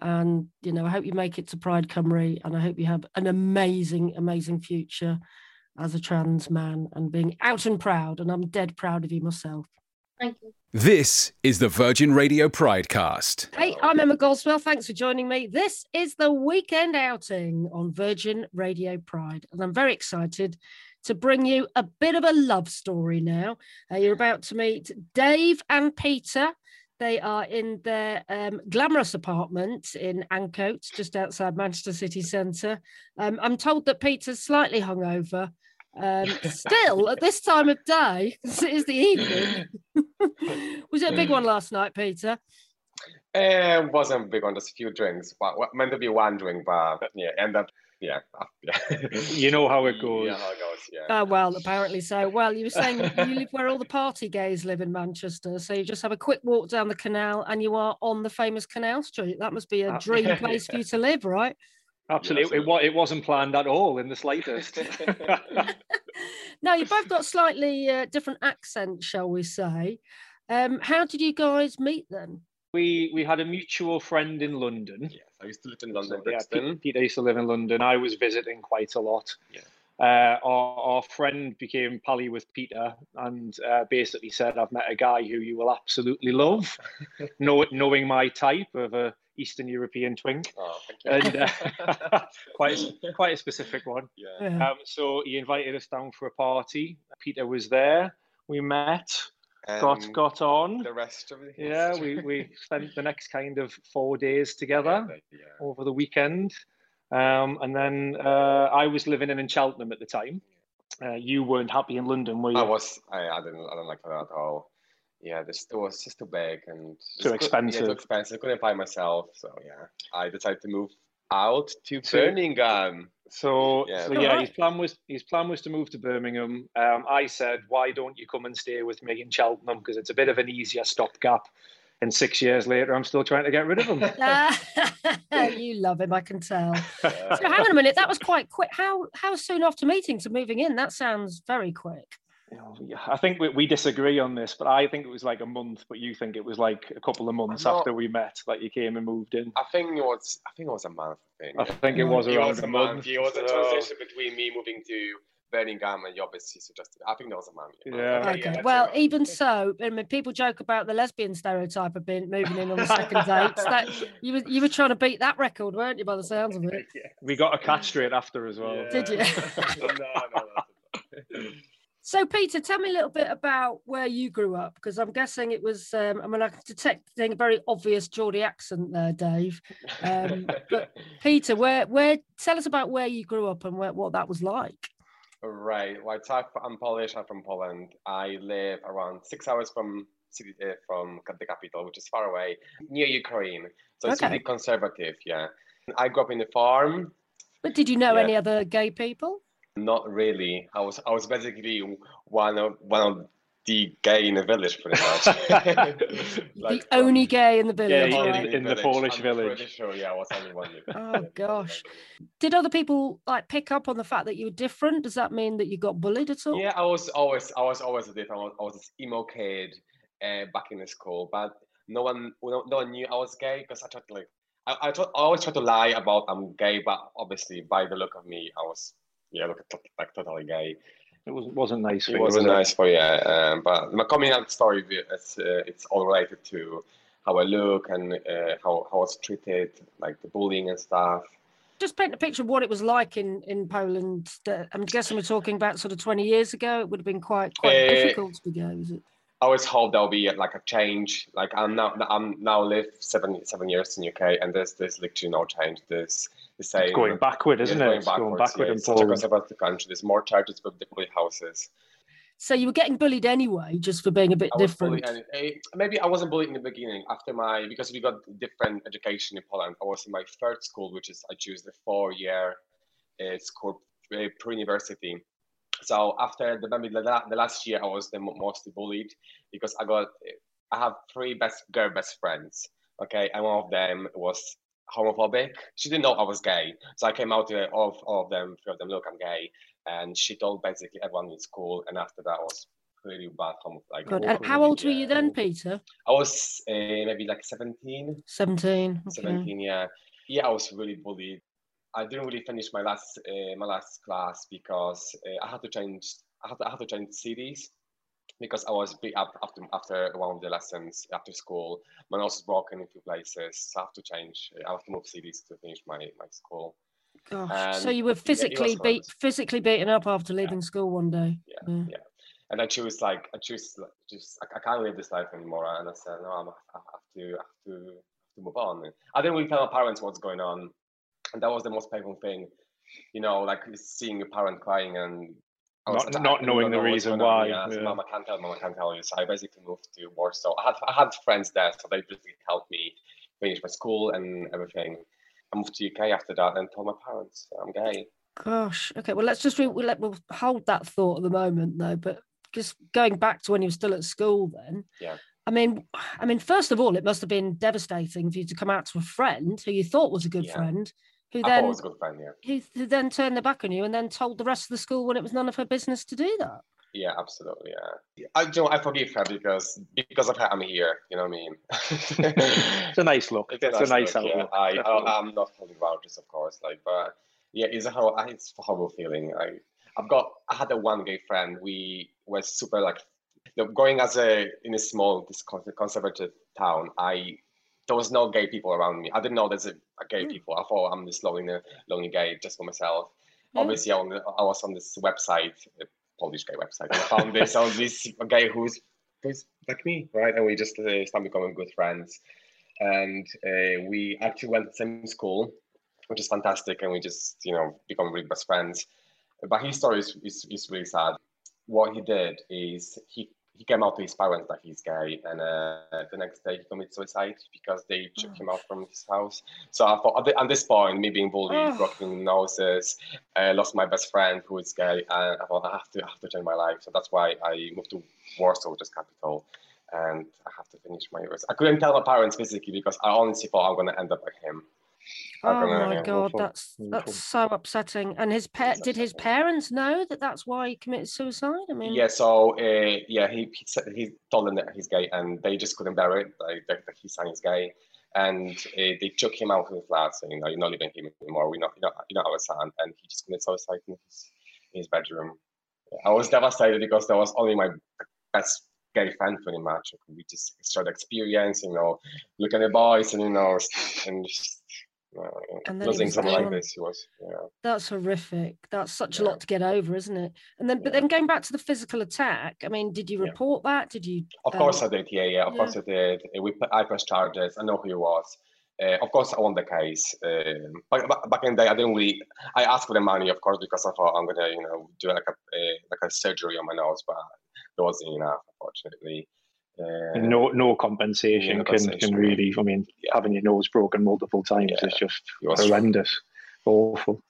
S2: And you know, I hope you make it to Pride Cymru, and I hope you have an amazing, amazing future as a trans man and being out and proud. And I'm dead proud of you myself.
S6: Thank you.
S1: This is the Virgin Radio Pridecast.
S2: Hey, I'm Emma Goswell. Thanks for joining me. This is the weekend outing on Virgin Radio Pride, and I'm very excited to bring you a bit of a love story now. Uh, you're about to meet Dave and Peter. They are in their um, glamorous apartment in Ancoats, just outside Manchester City Centre. Um, I'm told that Peter's slightly hungover. Um, [laughs] still, at this time of day, [laughs] it is the evening. [laughs] Was it a big one last night, Peter?
S8: It wasn't a big one, just a few drinks, but meant to be one drink, but yeah, end up, yeah.
S9: You know how it goes.
S8: Yeah, how it goes, yeah.
S2: Oh, well, apparently so. Well, you were saying you live where all the party gays live in Manchester. So you just have a quick walk down the canal and you are on the famous Canal Street. That must be a
S9: Uh,
S2: dream [laughs] place for you to live, right?
S9: Absolutely. It, wa- it wasn't planned at all in the slightest. [laughs] [laughs]
S2: Now, you both got slightly uh, different accents, shall we say. Um, how did you guys meet then?
S9: We we had a mutual friend in London.
S8: Yes, I used to live in London,
S9: So, yeah,
S8: Brixton.
S9: Peter used to live in London. I was visiting quite a lot.
S8: Yeah.
S9: Uh, our, our friend became pally with Peter and uh, basically said, I've met a guy who you will absolutely love, [laughs] know, knowing my type of a Eastern European twink.
S8: Oh, thank you.
S9: And uh, [laughs] quite, a, [laughs] quite a specific one.
S8: yeah.
S2: Yeah.
S9: Um, so he invited us down for a party. Peter was there. We met, got got on.
S8: the rest of the
S9: Yeah, we, [laughs] we spent the next kind of four days together
S8: Yeah.
S9: over the weekend. Um, and then uh, I was living in, in Cheltenham at the time. Uh, you weren't happy in London, were you?
S8: I was, I, I didn't, I don't like that at all. Yeah, the store was just too big and
S9: Too
S8: cou- Yeah,
S9: expensive.
S8: too expensive. couldn't buy myself, so yeah, I decided to move out to
S9: To-
S8: Birmingham.
S9: So,
S8: Yeah.
S9: so yeah, his plan was his plan was to move to Birmingham. Um, I said, why don't you come and stay with me in Cheltenham because it's a bit of an easier stopgap. And six years later, I'm still trying to get rid of him. [laughs] [laughs]
S2: you love him, I can tell. [laughs] So hang on a minute, that was quite quick. How how soon after meeting to moving in? That sounds very quick.
S9: You know, I think we, we disagree on this, but I think it was like a month, but you think it was like a couple of months
S8: not-
S9: after we met that you came and moved in.
S8: I think it was, I think it was a month. I think.
S9: I think it was
S8: It
S9: around
S8: was
S9: a
S8: a
S9: month.
S8: month. It was a
S9: so-
S8: transition between me moving to Birmingham and you obviously suggested. I think that was a month.
S9: Yeah.
S2: Okay.
S8: that's
S2: well, even so, I mean, people joke about the lesbian stereotype of being moving in on the second [laughs] date. That you were you were trying to beat that record, weren't you? By the sounds of it. [laughs]
S9: We got a catch straight after as well.
S2: Did you? [laughs]
S8: no, no, no.
S2: So, Peter, tell me a little bit about where you grew up, because I'm guessing it was. Um, I mean, I'm detecting a very obvious Geordie accent there, Dave. Um, but [laughs] Peter, where where tell us about where you grew up and where, what that was like.
S8: Right. Well, I'm Polish. I'm from Poland. I live around six hours from city uh, from the capital, which is far away, near Ukraine. So it's
S2: Okay.
S8: really conservative. Yeah. I grew up in the farm.
S2: But did you know
S8: Yeah.
S2: any other gay people?
S8: Not really. I was I was basically one of one of the gay in the village, pretty much. [laughs]
S2: the only gay in the village.
S9: Yeah,
S2: right?
S9: in the Polish
S8: I'm
S9: village.
S8: Sure, yeah, I was only one.
S2: Oh gosh. Did other people like pick up on the fact that you were different? Does that mean that you got bullied at all?
S8: Yeah, I was always, I was always a different. I was, I was this emo kid uh, back in the school, but no one, no, no one knew I was gay because I tried to like, I, I, tried, I always try to lie about I'm gay, but obviously by the look of me, I was, yeah, look like totally gay.
S9: It wasn't wasn't nice. for
S8: It
S9: you,
S8: wasn't
S9: was
S8: nice for yeah, um, but my coming out story it's uh, it's all related to how I look and uh, how how I was treated, like the bullying and stuff.
S2: just paint a picture of what it was like in in Poland. I'm guessing we're talking about sort of 20 years ago. It would have been quite quite uh, difficult to go. Is it?
S8: I always hope there'll be like a change. Like I'm now, I'm now live seven seven years in UK, and there's there's literally no change. There's the same.
S9: It's going backward, isn't it? Going it's going backward yeah, in Poland.
S8: It's such a country. There's more churches with different houses.
S2: So you were getting bullied anyway, just for being a bit different.
S8: Bullied, eh, maybe I wasn't bullied in the beginning. After my because we got different education in Poland. I was in my third school, which is I choose the four-year uh, school uh, pre-university. So after the maybe the, the last year, I was the most bullied because I got I have three best girl best friends. Okay, and one of them was homophobic. She didn't know I was gay, so I came out to all, all of them, three of them. Look, I'm gay and she told basically everyone in school. And after that was pretty bad. Like,
S2: God. And how old were you then, Peter?
S8: I was uh, maybe like 17.
S2: 17. Okay.
S8: 17, yeah. Yeah, I was really bullied. I didn't really finish my last uh, my last class because uh, I had to change. I had to, I had to change CDs because I was beat up after after one of the lessons after school. My nose was broken in two places, so I have to change. I have to move cities to finish my my school.
S2: Gosh. so you were physically yeah, beat, physically beaten up after leaving yeah. school one day.
S8: Yeah, yeah, yeah. And I choose like I choose like, just I, I, can't live this life anymore. And I said no, I'm, I have to I have to have to move on. I didn't really tell my parents what's going on, and [laughs] that was the most painful thing. You know, like seeing a parent crying and
S9: not, not knowing the reason why.
S8: Yeah, yeah. Mama can't tell, Mama can't tell you. So I basically moved to Warsaw. I had I had friends there, so they basically helped me finish my school and everything. I moved to UK after that and told my parents I'm gay.
S2: Gosh. Okay. Well, let's just re- we'll, let, we'll hold that thought at the moment, though. But just going back to when you were still at school, then.
S8: Yeah.
S2: I mean, I mean, first of all, it must have been devastating for you to come out to a friend who you thought was a good yeah. friend, who
S8: I
S2: then
S8: was a good friend, yeah.
S2: Who, who then turned their back on you and then told the rest of the school when it was none of her business to do that.
S8: Yeah, absolutely. Yeah, I you know I forgive her because because of her I'm here. You know what I mean? [laughs]
S9: it's a nice look. It's, it's a nice look. Yeah,
S8: I, I am not holding vouchers, of course. Like, but yeah, it's a horrible, it's a horrible feeling. I I've got I had a one gay friend. We were super like you know, going as a in a small this conservative town. I there was no gay people around me. I didn't know there's a, a gay mm. people. I thought I'm this lonely lonely gay just for myself. Mm. Obviously, I, I was on this website a Polish guy website. And I found this on this guy who's who's like me, right? And we just uh, started becoming good friends. And uh, we actually went to the same school, which is fantastic. And we just, you know, become really best friends. But his story is, is, is really sad. What he did is he he came out to his parents that he's gay, and uh, the next day he committed suicide because they took oh. him out from his house. So I thought, at, this point, me being bullied, oh. broken noses, uh, lost my best friend who is gay, and I thought I have to I have to change my life. So that's why I moved to Warsaw, which is capital, and I have to finish my years. I couldn't tell my parents physically because I honestly thought I'm gonna end up like him.
S2: Oh my god, that's that's so upsetting. And his pa- did his parents know that that's why he committed suicide? I mean,
S8: yeah. So uh, yeah, he he, said, he told them that he's gay, and they just couldn't bear it like, that, his son is gay, and uh, they took him out of the flat, saying, "No, you're not living here anymore. We're not, you're not, you're not our son." And he just committed suicide in his in his bedroom. I was devastated because that was only my best gay friend pretty much. We just started experiencing, you know, look at the boys and you know, and just and then something like this was yeah
S2: that's horrific that's such yeah. a lot to get over isn't it and then but then going back to the physical attack i mean did you report yeah. that did you
S8: of um, course i did yeah yeah of course i did we i pressed charges i know who he was uh, of course, I won the case. Um, but, but, back in the day, I didn't really. I asked for the money, of course, because I thought I'm gonna, you know, do like a, a like a surgery on my nose, but it wasn't enough, unfortunately.
S9: Uh, no, no compensation, no can can really. I mean, yeah. having your nose broken multiple times yeah. is just horrendous, awful.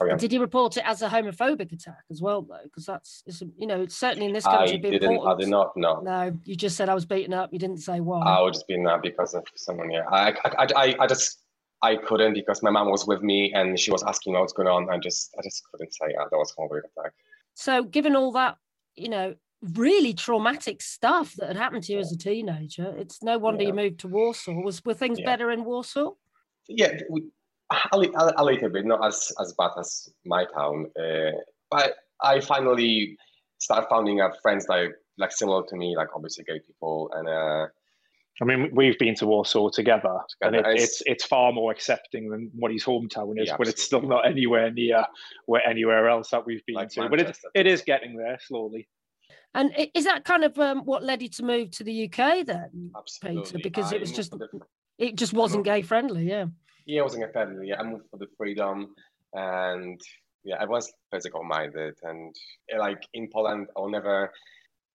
S2: Oh, Did you report it as a homophobic attack as well, though? Because that's, it's, you know, certainly in this country. I
S8: didn't. Important. I did not. No.
S2: No, you just said I was beaten up. You didn't say why.
S8: I was just beaten up because of someone. Yeah, I, I, I, I just, I couldn't because my mom was with me and she was asking what's going on. I just, I just couldn't say yeah, that was a homophobic attack.
S2: So, given all that, you know, really traumatic stuff that had happened to you as a teenager. It's no wonder yeah. you moved to Warsaw. Was were things yeah. better in Warsaw?
S8: Yeah, a, a, a, little bit, not as as bad as my town. Uh, but I finally started finding friends like like similar to me, like obviously gay people, and uh,
S9: I mean, we've been to Warsaw together, and it, it's it's far more accepting than what his hometown is,
S8: Yeah,
S9: but it's still not anywhere near where anywhere else that we've been
S8: Like
S9: to. But it, it is getting there slowly.
S2: And is that kind of um, what led you to move to the UK then,
S8: Absolutely.
S2: Peter? Because
S8: I
S2: it was just
S8: the-
S2: it just wasn't gay friendly. Yeah.
S8: Yeah, I wasn't gay friendly. Yeah, I moved for the freedom, and yeah, I was physical minded, and like in Poland, I'll never,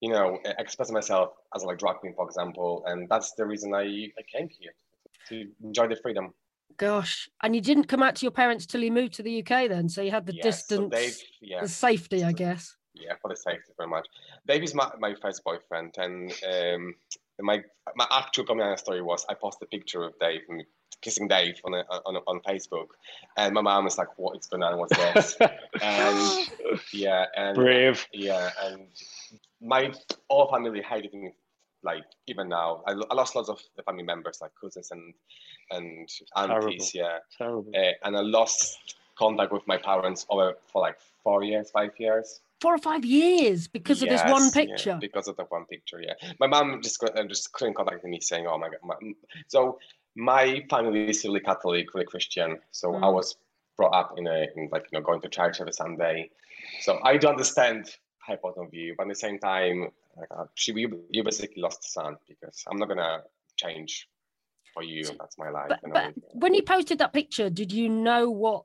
S8: you know, express myself as like drag queen, for example, and that's the reason I I came here to enjoy the freedom.
S2: Gosh, and you didn't come out to your parents till you moved to the UK then, so you had the
S8: Yes,
S2: distance,
S8: Dave, yeah,
S2: the safety, I guess.
S8: Yeah, for the safety very much. Dave is my, my first boyfriend, and um, my my actual coming out story was I posted a picture of Dave and kissing Dave on a, on on Facebook, and my mom was like, "What is going on? What's this?" [laughs] and yeah, and
S9: Brave.
S8: yeah, and my all family hated me. Like even now, I, I lost lots of the family members, like cousins and and aunties. Yeah,
S9: Terrible.
S8: uh, and I lost contact with my parents over for like four years, five years.
S2: Four or five years because of this one
S8: Yes, yeah,
S2: picture.
S8: because of the one picture, yeah. My mom just uh, just couldn't contact me, saying, "Oh my god." My, so my family is really Catholic, really Christian. So I
S2: Mm.
S8: was brought up in a in like you know going to church every Sunday. So I do understand her point of view, but at the same time, like, uh, she you, you basically lost the son because I'm not gonna change for you. That's my life.
S2: But, but when you posted that picture, did you know what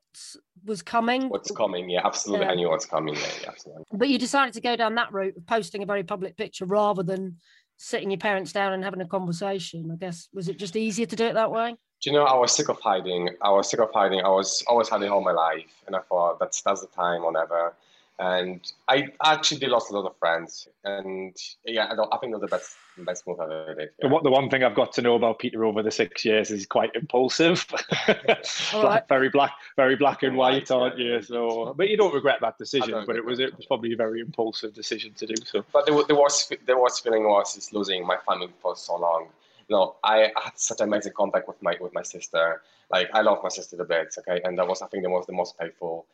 S2: was coming?
S8: What's coming? Yeah, absolutely.
S2: Yeah.
S8: I knew what's coming. Yeah, yeah, absolutely.
S2: But you decided to go down that route of posting a very public picture rather than sitting your parents down and having a conversation. I guess was it just easier to do it that way?
S8: Do you know, I was sick of hiding. I was sick of hiding. I was always hiding all my life, and I thought that's that's the time or never. And I actually did lost a lot of friends, and yeah, I, don't, I think that was the best best move I ever did.
S9: The, one, the one thing I've got to know about Peter over the six years is he's quite impulsive. [laughs] Black-
S2: right.
S9: Very black, very black and white,
S8: White,
S9: aren't you? So, but you don't regret that decision. But it was it was probably a very impulsive decision to do so.
S8: But the, the worst the worst feeling was is losing my family for so long. You know, I had such amazing contact with my with my sister. Like I love my sister the bits, okay, and that was I think the most the most painful,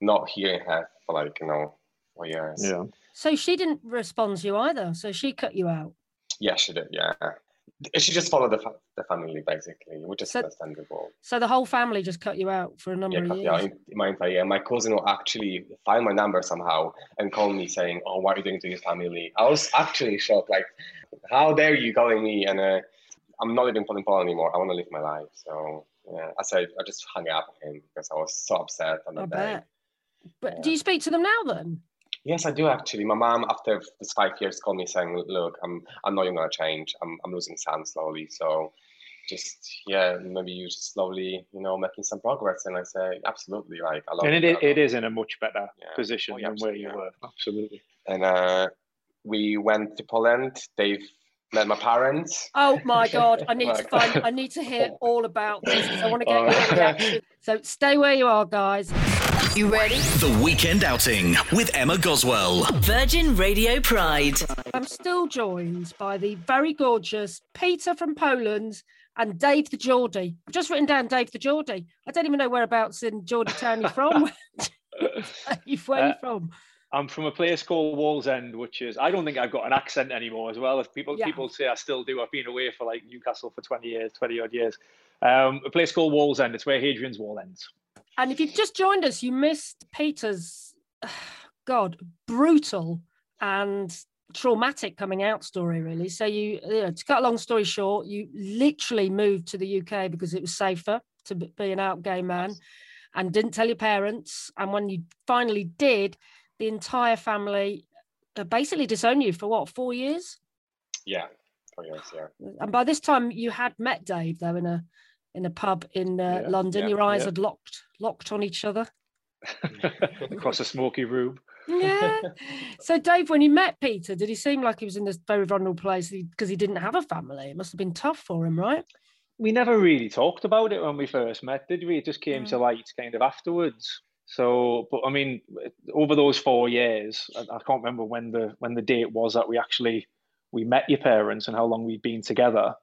S8: not hearing her for like you know for years.
S9: Yeah.
S2: So she didn't respond to you either. So she cut you out.
S8: Yeah, she did. Yeah, she just followed the fa- the family basically, which is
S2: So-
S8: understandable.
S2: So the whole family just cut you out for a number
S8: Yeah,
S2: of years.
S8: me out in my entire year. My cousin will actually find my number somehow and call me saying, "Oh, what are you doing to your family?" I was actually shocked. Like, how dare you calling me? And uh, I'm not living in Poland anymore. I want to live my life. So yeah, I said I just hung up on him because I was so upset on
S2: I
S8: day.
S2: bet. But
S8: Yeah.
S2: do you speak to them now then?
S8: Yes, I do actually. My mom, after this five years, called me saying, "Look, I'm I know you're gonna change. I'm I'm losing son slowly. So." Just yeah, maybe you just slowly, you know, making some progress. And I say, absolutely, like I love
S9: And it,
S8: you,
S9: it is in a much better
S8: Yeah.
S9: position
S8: Oh, yeah,
S9: than where you
S8: absolutely,
S9: were. Absolutely.
S8: and uh, we went to Poland. They've met my parents.
S2: Oh my [laughs] God! I need to find. I need to hear [laughs] all about this. I want to get
S8: Oh.
S2: your reaction. So stay where you are, guys.
S3: You ready?
S4: The Weekend Outing with Emma Goswell.
S3: Virgin Radio Pride.
S2: I'm still joined by the very gorgeous Peter from Poland and Dave the Geordie. I've just written down Dave the Geordie. I don't even know whereabouts in Geordie Town you're from. Dave, [laughs] [laughs] where are you
S9: Uh,
S2: from?
S9: I'm from a place called Wallsend, which is I don't think I've got an accent anymore as well. If people
S2: Yeah.
S9: people say I still do, I've been away for like Newcastle for 20 years, 20 odd years. Um, a place called Wallsend. It's where Hadrian's Wall ends.
S2: And if you've just joined us, you missed Peter's, [sighs] God, brutal and traumatic coming out story, really. So you, you know, to cut a long story short, you literally moved to the UK because it was safer to be an out gay man, and didn't tell your parents. And when you finally did, the entire family uh, basically disowned you for what four years.
S8: Yeah, four years. Yeah.
S2: And by this time, you had met Dave though in a in a pub in uh,
S9: Yeah,
S2: London.
S8: yeah,
S2: your eyes
S9: yeah.
S2: had locked locked on each other. [laughs]
S9: across a smoky room.
S2: Yeah. [laughs] so, Dave, when you met Peter, did he seem like he was in this very vulnerable place because he didn't have a family? It must have been tough for him, right?
S9: We never really talked about it when we first met, did we? It just came to light kind of afterwards. So, but I mean, over those four years, I, I can't remember when the when the date was that we actually we met your parents and how long we'd been together.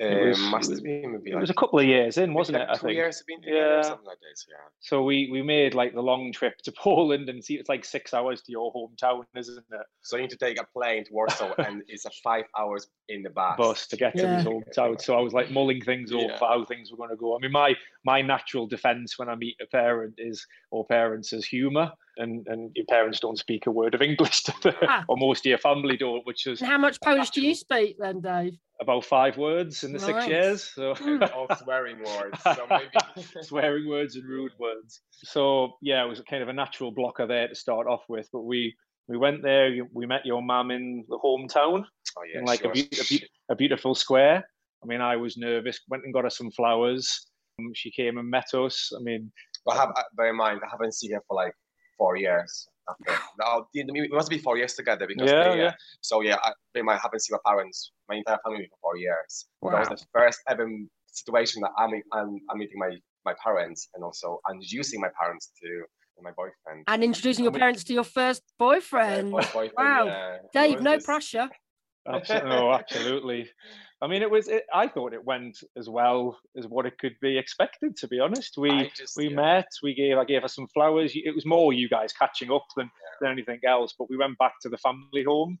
S9: It was,
S8: must have been maybe
S9: it was a couple of years in, wasn't
S8: like
S9: it? I
S8: two
S9: think.
S8: years been together,
S9: Yeah.
S8: something like this. Yeah.
S9: So we we made like the long trip to [laughs] Poland, and see, it's like six hours to your hometown, isn't it?
S8: So you need to take a plane to Warsaw, [laughs] and it's a five hours in the bus.
S9: Bus to get to
S2: Yeah.
S9: his hometown. So I was like mulling things over
S8: Yeah.
S9: how things were going to go. I mean, my my natural defence when I meet a parent is or parents is humour, and and your parents don't speak a word of English, to the,
S2: Ah.
S9: or most of your family don't, which is
S2: And how much Polish do you speak then, Dave?
S9: about five words in the six years. So.
S8: And all swearing words. So [laughs] maybe
S9: swearing words and rude words. So yeah, it was kind of a natural blocker there to start off with. But we we went there. We met your mum in the hometown
S8: Oh yeah,
S9: in like
S8: she
S9: a,
S8: was-
S9: beau- a, beau- a beautiful square. I mean, I was nervous. Went and got her some flowers. Um, she came and met us. I mean,
S8: But have, uh, bear in mind, I haven't seen her for like four years. After. Now, it it must be four years together because
S9: Yeah,
S8: they, uh,
S9: yeah.
S8: So yeah, I, bear in mind, I haven't seen my parents, my entire family for four years.
S2: Wow.
S8: That was the first ever situation that I'm, I'm, I'm meeting my, my parents and also introducing my parents to my boyfriend.
S2: And introducing your parents to your first boyfriend.
S8: boy- boyfriend,
S2: Wow.
S8: yeah.
S2: Dave, no
S8: just-
S2: pressure.
S9: absolutely, no, [laughs] absolutely. I mean, it was. It, I thought it went as well as what it could be expected. To be honest, we
S8: just-
S9: we
S8: yeah.
S9: met. We gave. I gave her some flowers. It was more you guys catching up than, than anything else. But we went back to the family home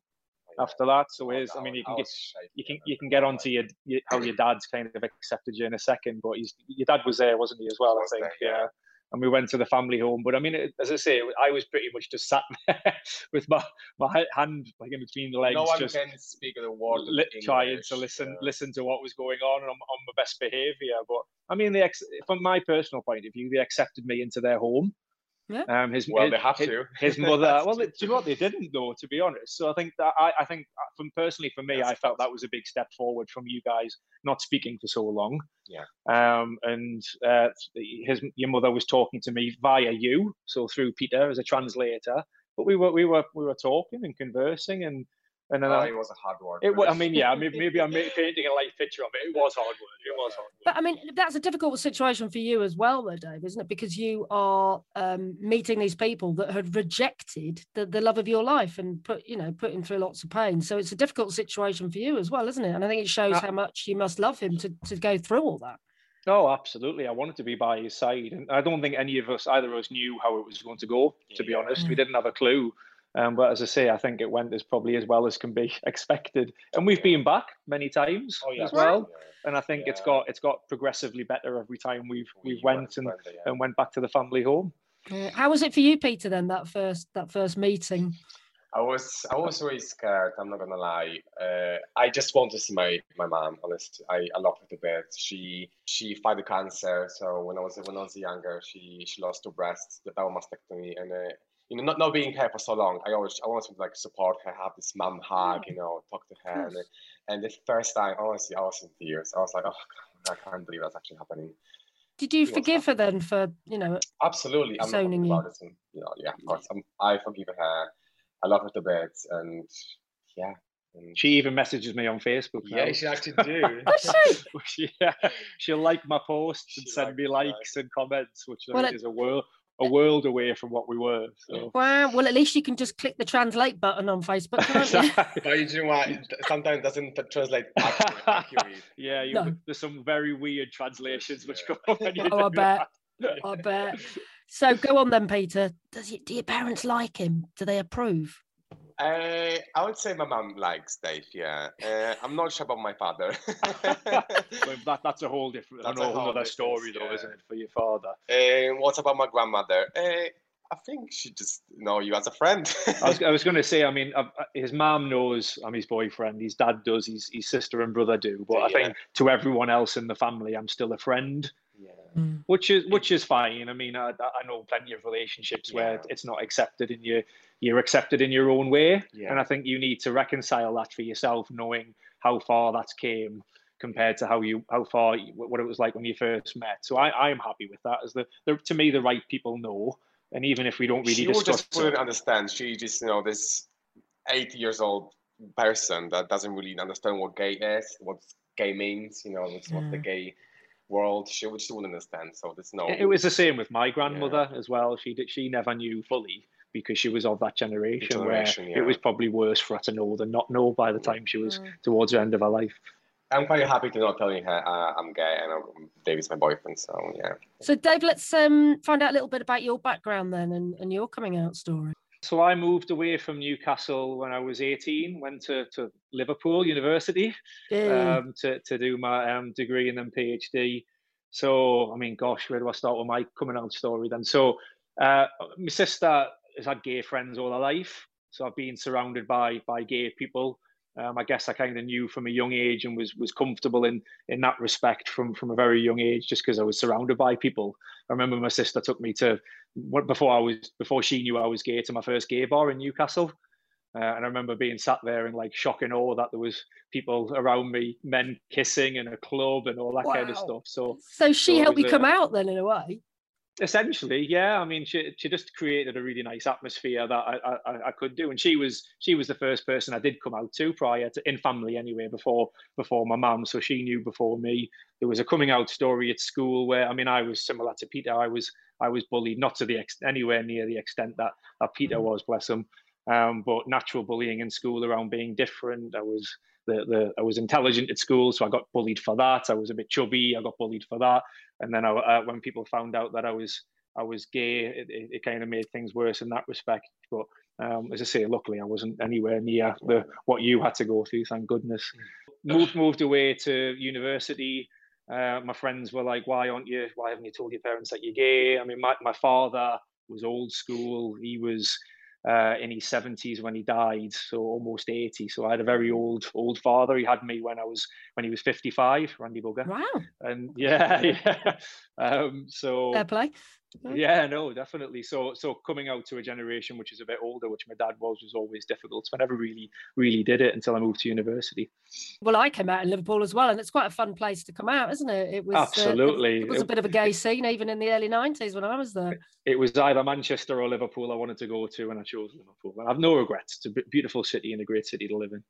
S8: Yeah.
S9: after that. So
S8: Oh,
S9: here's. I mean, you can get you can you can get onto your, your how your dad's kind of accepted you in a second, but he's your dad was there, wasn't he, as well? I think,
S8: there, yeah.
S9: And we went to the family home, but I mean, it, as I say, I was pretty much just sat [laughs] there with my my hand like in between the legs,
S8: no one
S9: just
S8: can speak a word
S9: li- trying to listen
S8: yeah.
S9: listen to what was going on and I'm on my best behaviour. But I mean, they ex- from my personal point of view, they accepted me into their home.
S2: Yeah.
S9: Um, his
S8: Well,
S9: his,
S8: they have
S9: his,
S8: to. [laughs]
S9: his mother. Well,
S8: true.
S9: they, do you know what they didn't though? To be honest, so I think that I, I think uh, from personally for me,
S8: That's
S9: I felt
S8: good.
S9: that was a big step forward from you guys not speaking for so long.
S8: Yeah.
S9: Um, and uh, his your mother was talking to me via you, so through Peter as a translator. But we were we were we were talking and conversing and and then
S8: Oh,
S9: I,
S8: it was a hard work.
S9: it, wa- I mean, yeah, maybe, [laughs] maybe I'm ma- painting a light picture of it. It was hard work. It was hard work.
S2: But I mean, that's a difficult situation for you as well, though, Dave, isn't it? Because you are um, meeting these people that had rejected the, the love of your life and put, you know, put him through lots of pain. So it's a difficult situation for you as well, isn't it? And I think it shows
S9: Uh,
S2: how much you must love him to, to go through all that.
S9: Oh, absolutely. I wanted to be by his side, and I don't think any of us, either of us, knew how it was going to go. To be honest, we didn't have a clue. Um, but as I say, I think it went as probably as well as can be [laughs] expected. And we've been back many times
S8: Oh, yeah,
S9: as well.
S8: yeah.
S9: And I think it's got it's got progressively better every time we've
S8: We
S9: we've went and,
S8: there, yeah.
S9: and went back to the family home.
S2: Uh, how was it for you, Peter? Then that first that first meeting.
S8: I was I was really scared. I'm not gonna lie. Uh, I just want to see my my mom. Honestly, I, I love her to bits. She she fought the cancer. So when I was when I was younger, she she lost two breasts. That was mastectomy, and uh, you know, not not being here for so long, I always I wanted to like support her, have this mom hug, you know, talk to her. And, and the first time, honestly, I was in tears. I was like, oh, God, I can't believe that's actually happening.
S2: Did you
S8: was
S2: forgive her then for you know?
S8: Absolutely, I'm not
S2: Disowning
S8: talking
S2: you.
S8: about this. And, you know, yeah, of course, I'm, um, I forgive her. I love her to bits, and yeah. And
S9: She even messages me on Facebook.
S8: yeah, she actually [laughs] do.
S2: Does she? [laughs]
S9: she, yeah, she'll like my posts and
S8: She
S9: send me
S8: it,
S9: likes and comments, which I
S2: Well,
S9: think
S2: it-
S9: is a world a world away from what we were. So.
S2: Wow. Well, at least you can just click the translate button on Facebook, can't you?
S8: but [laughs] you know what? It sometimes doesn't translate [laughs] accurate. accurate.
S9: yeah, you,
S2: No.
S9: there's some very weird translations which
S8: Yeah.
S9: go. when you
S2: Oh, I bet.
S9: that.
S2: I bet. So go on then, Peter. Does you, do your parents like him? Do they approve?
S8: Uh, I would say my mom likes Dave. Yeah, uh, I'm not sure about my father. [laughs]
S9: But that, that's a whole different,
S8: That's
S9: a
S8: a
S9: whole
S8: whole
S9: other story, though,
S8: yeah.
S9: isn't it, for your father?
S8: uh, what about my grandmother? Uh, I think she just know you as a friend.
S9: I was, I was going [laughs] to say, I mean, uh, his mom knows I'm his boyfriend, his dad does, his, his sister and brother do, but I think to everyone else in the family, I'm still a friend.
S8: yeah.
S9: which is which is fine. I mean, I, I know plenty of relationships where it's not accepted in your you're accepted in your own way,
S8: Yeah.
S9: and I think you need to reconcile that for yourself, knowing how far that's came compared to how you how far what it was like when you first met. So I I'm happy with that. As the, the to me the right people know, and even if we don't really
S8: she would
S9: discuss
S8: just wouldn't
S9: it,
S8: understand. She just, you know, this 80 years old person that doesn't really understand what gay is, what gay means, you know, what's what the gay world. She would, she wouldn't understand. So there's no.
S9: it was the same with my grandmother as well. She did she never knew fully because she was of that generation,
S8: generation,
S9: where
S8: yeah.
S9: it was probably worse for her to know than not know by the time she was
S2: Mm.
S9: towards the end of her life.
S8: I'm quite happy to not telling her uh, I'm gay and um, David's my boyfriend. So yeah.
S2: So Dave, let's um, find out a little bit about your background then and, and your coming out story.
S9: So I moved away from Newcastle when I was 18, went to, to Liverpool University um, to, to do my um, degree and then PhD. So, I mean, gosh, where do I start with my coming out story then? So, uh, my sister has had gay friends all her life. So I've been surrounded by by gay people. Um, I guess I kind of knew from a young age and was was comfortable in in that respect from from a very young age, just because I was surrounded by people. I remember my sister took me to before I was before she knew I was gay to my first gay bar in Newcastle. Uh, and I remember being sat there in like shock and awe that there was people around me, men kissing in a club and all that kind of stuff. So
S2: So she
S9: So
S2: helped
S9: was
S2: you
S9: a-
S2: come out then in a way.
S9: Essentially yeah i mean she, she just created a really nice atmosphere that I, I i could do and she was she was the first person i did come out to prior to in family anyway before before my mum so she knew before me. There was a coming out story at school where i mean i was similar to peter i was i was bullied not to the ex- anywhere near the extent that that peter was bless him um, but natural bullying in school around being different i was the, the I was intelligent at school, so I got bullied for that. I was a bit chubby, I got bullied for that. And then I, uh, when people found out that I was I was gay, it, it, it kind of made things worse in that respect. But um, as I say, luckily I wasn't anywhere near the what you had to go through. Thank goodness. Moved moved away to university. Uh, my friends were like, "Why aren't you? Why haven't you told your parents that you're gay?" I mean, my my father was old school. He was uh, in his 70s when he died, so almost 80. So I had a very old old father. He had me when I was when he was 55, Randy Bugger.
S2: Wow.
S9: And [laughs] yeah, yeah. Um, so
S2: Fair play.
S9: Yeah, no, definitely. So so coming out to a generation which is a bit older, which my dad was, was always difficult. So I never really really did it until I moved to university.
S2: Well, I came out in Liverpool as well, and it's quite a fun place to come out, isn't it? It was uh,
S9: Absolutely.
S2: it was a bit of a gay scene, even in the early '90s when I was there.
S9: It was either Manchester or Liverpool I wanted to go to, and I chose Liverpool. And I have no regrets. It's a b- beautiful city and a great city to live in.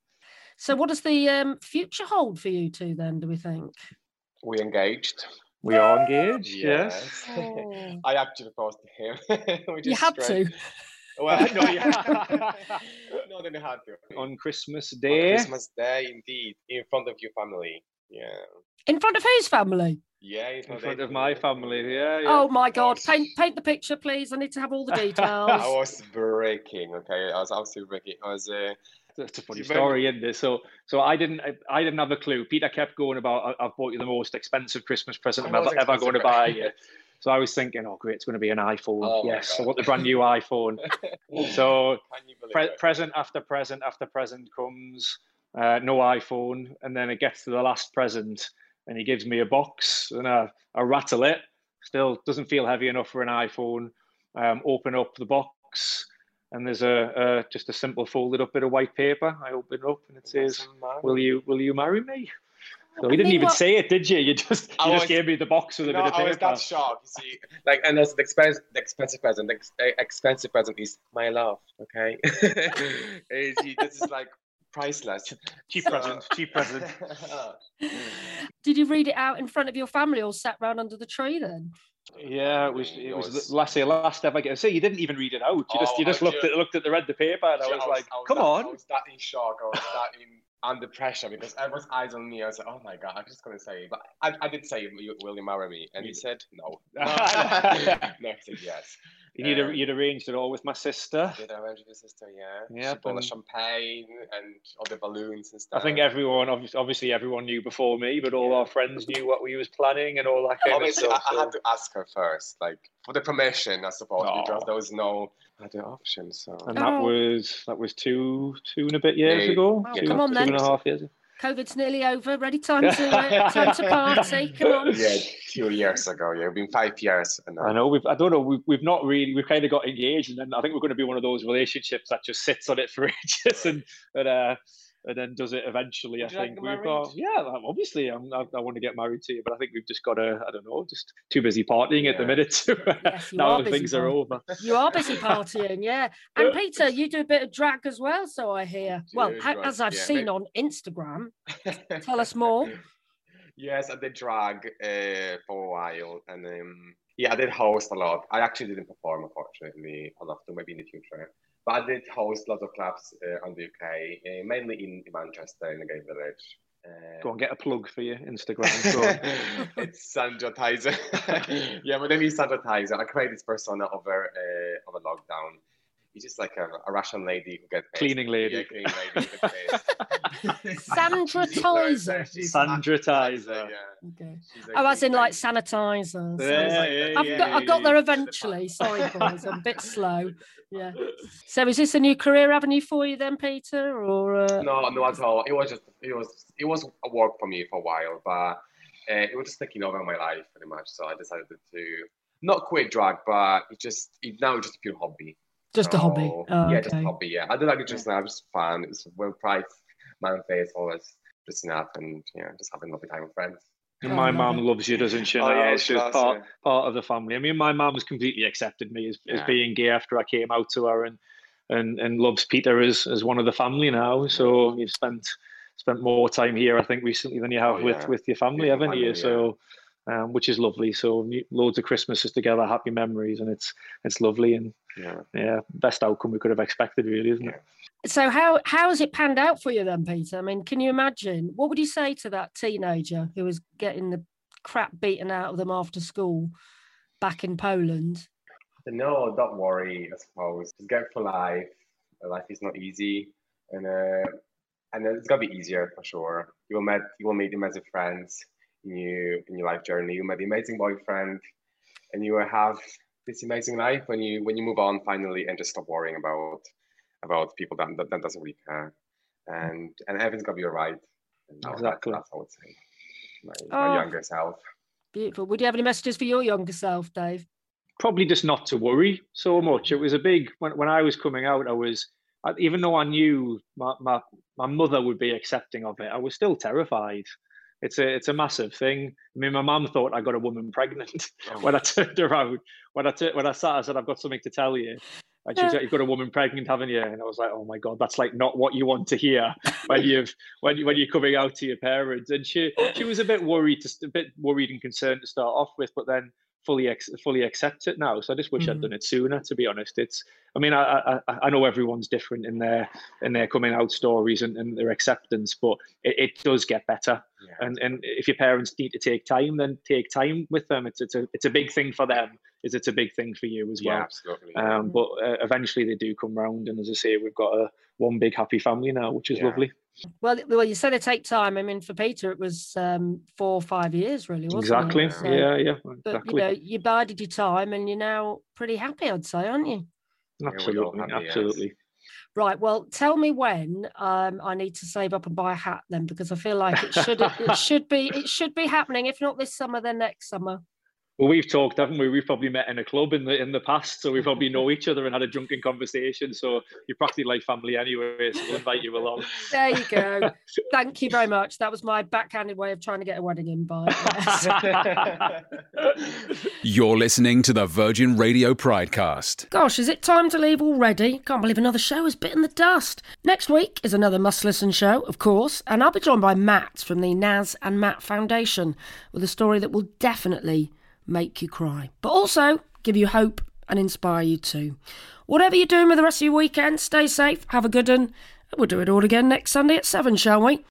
S2: So, what does the um, future hold for you two then? Do we think?
S8: We engaged.
S9: We are [laughs] engaged. Yes.
S2: Oh.
S8: I actually proposed to him. [laughs]
S2: You
S8: is
S2: had
S8: strange.
S2: to. [laughs]
S8: Well, no, yeah. no, then I had to.
S9: On Christmas Day.
S8: On
S9: Day.
S8: Christmas Day, indeed, in front of your family. Yeah.
S2: In front of whose family?
S8: Yeah,
S9: In front of my family. Yeah. yeah.
S2: Oh my God! Paint paint the picture, please. I need to have all the details.
S8: I was breaking. Okay, I was absolutely breaking. I was. Uh,
S9: That's a funny story, isn't it? So, so I didn't, I, I didn't have a clue. Peter kept going about, "I- "I've bought you the most expensive Christmas present I'm ever, ever going to buy
S8: present.
S9: you." So I was thinking, "Oh, great, it's going to be an iPhone."
S8: Oh
S9: yes, I want the brand new iPhone. [laughs] So
S8: Can you believe
S9: pre- present after present after present comes, uh, no iPhone, and then it gets to the last present, and he gives me a box, and I, I rattle it. Still doesn't feel heavy enough for an iPhone. Um, open up the box, and there's a, a just a simple folded up bit of white paper. I open it up, and it says, "Will you will you marry me?" So
S2: I
S9: he didn't even
S2: what-
S9: say it, did you? You just
S8: I
S9: you just
S8: was-
S9: gave me the box with a
S8: no,
S9: bit of paper.
S8: I was
S9: paper.
S8: that shocked. You see, like, and that's the expensive, the expensive present. The ex- eh, expensive present is my love. Okay, [laughs] see, this is like priceless.
S9: Cheap
S8: So-
S9: present, cheap present. [laughs]
S2: Did you read it out in front of your family or sat round under the tree then?
S9: Yeah, it was. It was,
S8: was-
S9: the last year, last ever. Get, to say you didn't even read it out. You just
S8: Oh,
S9: you just
S8: I
S9: looked
S8: do.
S9: at looked at the read the paper, and I
S8: Yeah,
S9: was like,
S8: I was
S9: "Come
S8: that,
S9: on."
S8: I was that in shock. I was that in under pressure because everyone's eyes on me. I was like, oh my god, I'm just gonna say, it. but I, I did say, will you marry me? And he said no. [laughs] [laughs] no, he said yes.
S9: You'd,
S8: Um,
S9: you'd arranged it all with my sister.
S8: Did I arrange with your sister? Yeah.
S9: Yeah,
S8: She bought the champagne and all the balloons and stuff.
S9: I think everyone, obviously, obviously everyone knew before me, but all our friends knew what we was planning and all that kind
S8: Obviously,
S9: of
S8: I,
S9: stuff.
S8: I
S9: so-
S8: had to ask her first, like for the permission, I suppose,
S9: Oh.
S8: because there was no other option. So
S9: and that
S2: Oh.
S9: was that was two two and a bit years
S8: Yeah,
S9: ago.
S2: Oh,
S9: two,
S2: come on
S9: two
S2: then.
S9: and a half years. ago.
S2: COVID's nearly over. Ready? Time to uh, [laughs] time to party. Come on.
S8: yeah, two years ago. Yeah, it's been five years. And
S9: I know we've. I don't know. We've, we've not really. We've kind of got engaged, and then I think we're going to be one of those relationships that just sits on it for [laughs] ages, and but uh, and then does it eventually.
S8: Would
S9: I
S8: you like
S9: think we've got. Yeah, obviously, I'm, I, I want to get married to you, but I think we've just got to. I don't know, just too busy partying at the minute.
S2: Yes, [laughs] you
S9: now
S2: are busy
S9: things are
S2: partying.
S9: over.
S2: You are busy partying, yeah. [laughs] And Peter, you do a bit of drag as well, so I hear. Well,
S8: do drag,
S2: as I've
S8: yeah.
S2: seen
S8: Maybe-
S2: on Instagram. [laughs] Tell us more.
S8: Yes, I did drag uh, for a while, and um, yeah, I did host a lot. I actually didn't perform, unfortunately. I'll have to maybe in the future. But I did host lots of clubs uh, on the UK, uh, mainly in Manchester, in the gay village. Uh,
S9: Go on, get a plug for your Instagram. [laughs]
S8: It's Sandra Tizer. [laughs] yeah, my name is Sandra Tizer. I created this persona over uh, over lockdown. He's just like a, a Russian lady who gets pissed.
S9: Cleaning lady.
S8: Yeah, cleaning lady who gets. [laughs]
S2: Sandra Tizer.
S9: Sandra
S8: Tizer,
S9: Tizer.
S8: Yeah.
S2: Okay. Oh, as in like
S8: lady.
S2: sanitizer.
S9: Yeah, yeah,
S2: I've
S9: yeah,
S2: got, I got there
S9: yeah.
S2: eventually. Sorry, boys, I'm a bit slow. Yeah. [laughs] So, is this a new career avenue for you then, Peter? Or uh...
S8: No, no at all. It was just it was it was a work for me for a while, but uh, it was just taking over my life pretty much. So I decided to not quit drag, but it just it now it's just a pure hobby.
S2: Just a hobby? Oh,
S8: yeah, just a hobby. Yeah, I do like it just now. Just fun. It's when Pride man face always dressing up and yeah, just having a lovely time with friends.
S9: And
S2: Oh,
S9: my
S2: love
S9: mum
S2: it.
S9: loves you, doesn't she?
S8: Oh,
S9: now?
S8: yeah,
S9: It's just part,
S8: yeah.
S9: part of the family. I mean, my mum's completely accepted me as, as being gay after I came out to her and, and, and loves Peter as, as one of the family now. So you've spent spent more time here, I think, recently than you have
S8: Oh,
S9: with,
S8: yeah.
S9: with your family,
S8: With
S9: haven't you?
S8: family,
S9: So, um, which is lovely. So loads of Christmases together, happy memories, and it's it's lovely and
S8: Yeah.
S9: yeah, best outcome we could have expected, really, isn't it?
S2: So, how how has it panned out for you then, Peter? I mean, can you imagine? What would you say to that teenager who was getting the crap beaten out of them after school back in Poland?
S8: No, don't worry. I suppose just get for life. Life is not easy, and uh, and it's gonna be easier for sure. You will met you will meet amazing friends in you in your life journey. You met the amazing boyfriend, and you will have this amazing life when you when you move on finally and just stop worrying about about people that that, that doesn't really care, and and everything's gonna be alright.
S9: Exactly.
S8: That's, that's what I would say. My, my
S2: Oh.
S8: younger self.
S2: Beautiful. Would you have any messages for your younger self, Dave?
S9: probably just not to worry so much. It was a big when when I was coming out. I was even though I knew my, my my mother would be accepting of it, I was still terrified. It's a it's a massive thing. I mean, my mum thought I got a woman pregnant [laughs] oh. when I turned around. When I when I sat, I said, "I've got something to tell you." And she was like, "You've got a woman pregnant, haven't you?" And I was like, "Oh my god, that's like not what you want to hear when [laughs] you've when you, when you're coming out to your parents." And she she was a bit worried, to, st- a bit worried and concerned to start off with, but then fully ex- fully accept it now. So I just wish I'd
S2: Mhm.
S9: done it sooner. To be honest, it's. I mean, I I, I know everyone's different in their in their coming out stories and, and their acceptance, but it, it does get better.
S8: Yeah.
S9: And and if your parents need to take time, then take time with them. It's it's a it's a big thing for them. Is it's a big thing for you as
S8: yeah,
S9: well.
S8: absolutely.
S9: Um, but uh, eventually they do come round, and as I say, we've got a one big happy family now, which is
S8: Yeah.
S9: lovely.
S2: Well, well, you said it take time. I mean, for Peter, it was um, four or five years, really, wasn't
S9: Exactly.
S2: it? So-
S9: Yeah, yeah,
S2: But
S9: exactly.
S2: you know, you bided your time, and you're now pretty happy, I'd say, aren't you?
S8: we all
S9: absolutely,
S8: happy, yes.
S9: absolutely.
S2: Right. Well, tell me when um, I need to save up and buy a hat then, because I feel like it should it [laughs] should be it should be happening. If not this summer, then next summer.
S9: Well, we've talked, haven't we? We've probably met in a club in the in the past, so we probably know each other and had a drunken conversation. So you're practically like family anyway. So we'll invite you along.
S2: There you go. [laughs] Thank you very much. That was my backhanded way of trying to get a wedding invite. Yes. [laughs]
S1: You're listening to the Virgin Radio Pridecast.
S2: Gosh, is it time to leave already? Can't believe another show has bitten the dust. Next week is another Must Listen show, of course, and I'll be joined by Matt from the Naz and Matt Foundation with a story that will definitely make you cry, but also give you hope and inspire you too. Whatever you're doing with the rest of your weekend, stay safe, have a good one. We'll do it all again next Sunday at 7, shall we?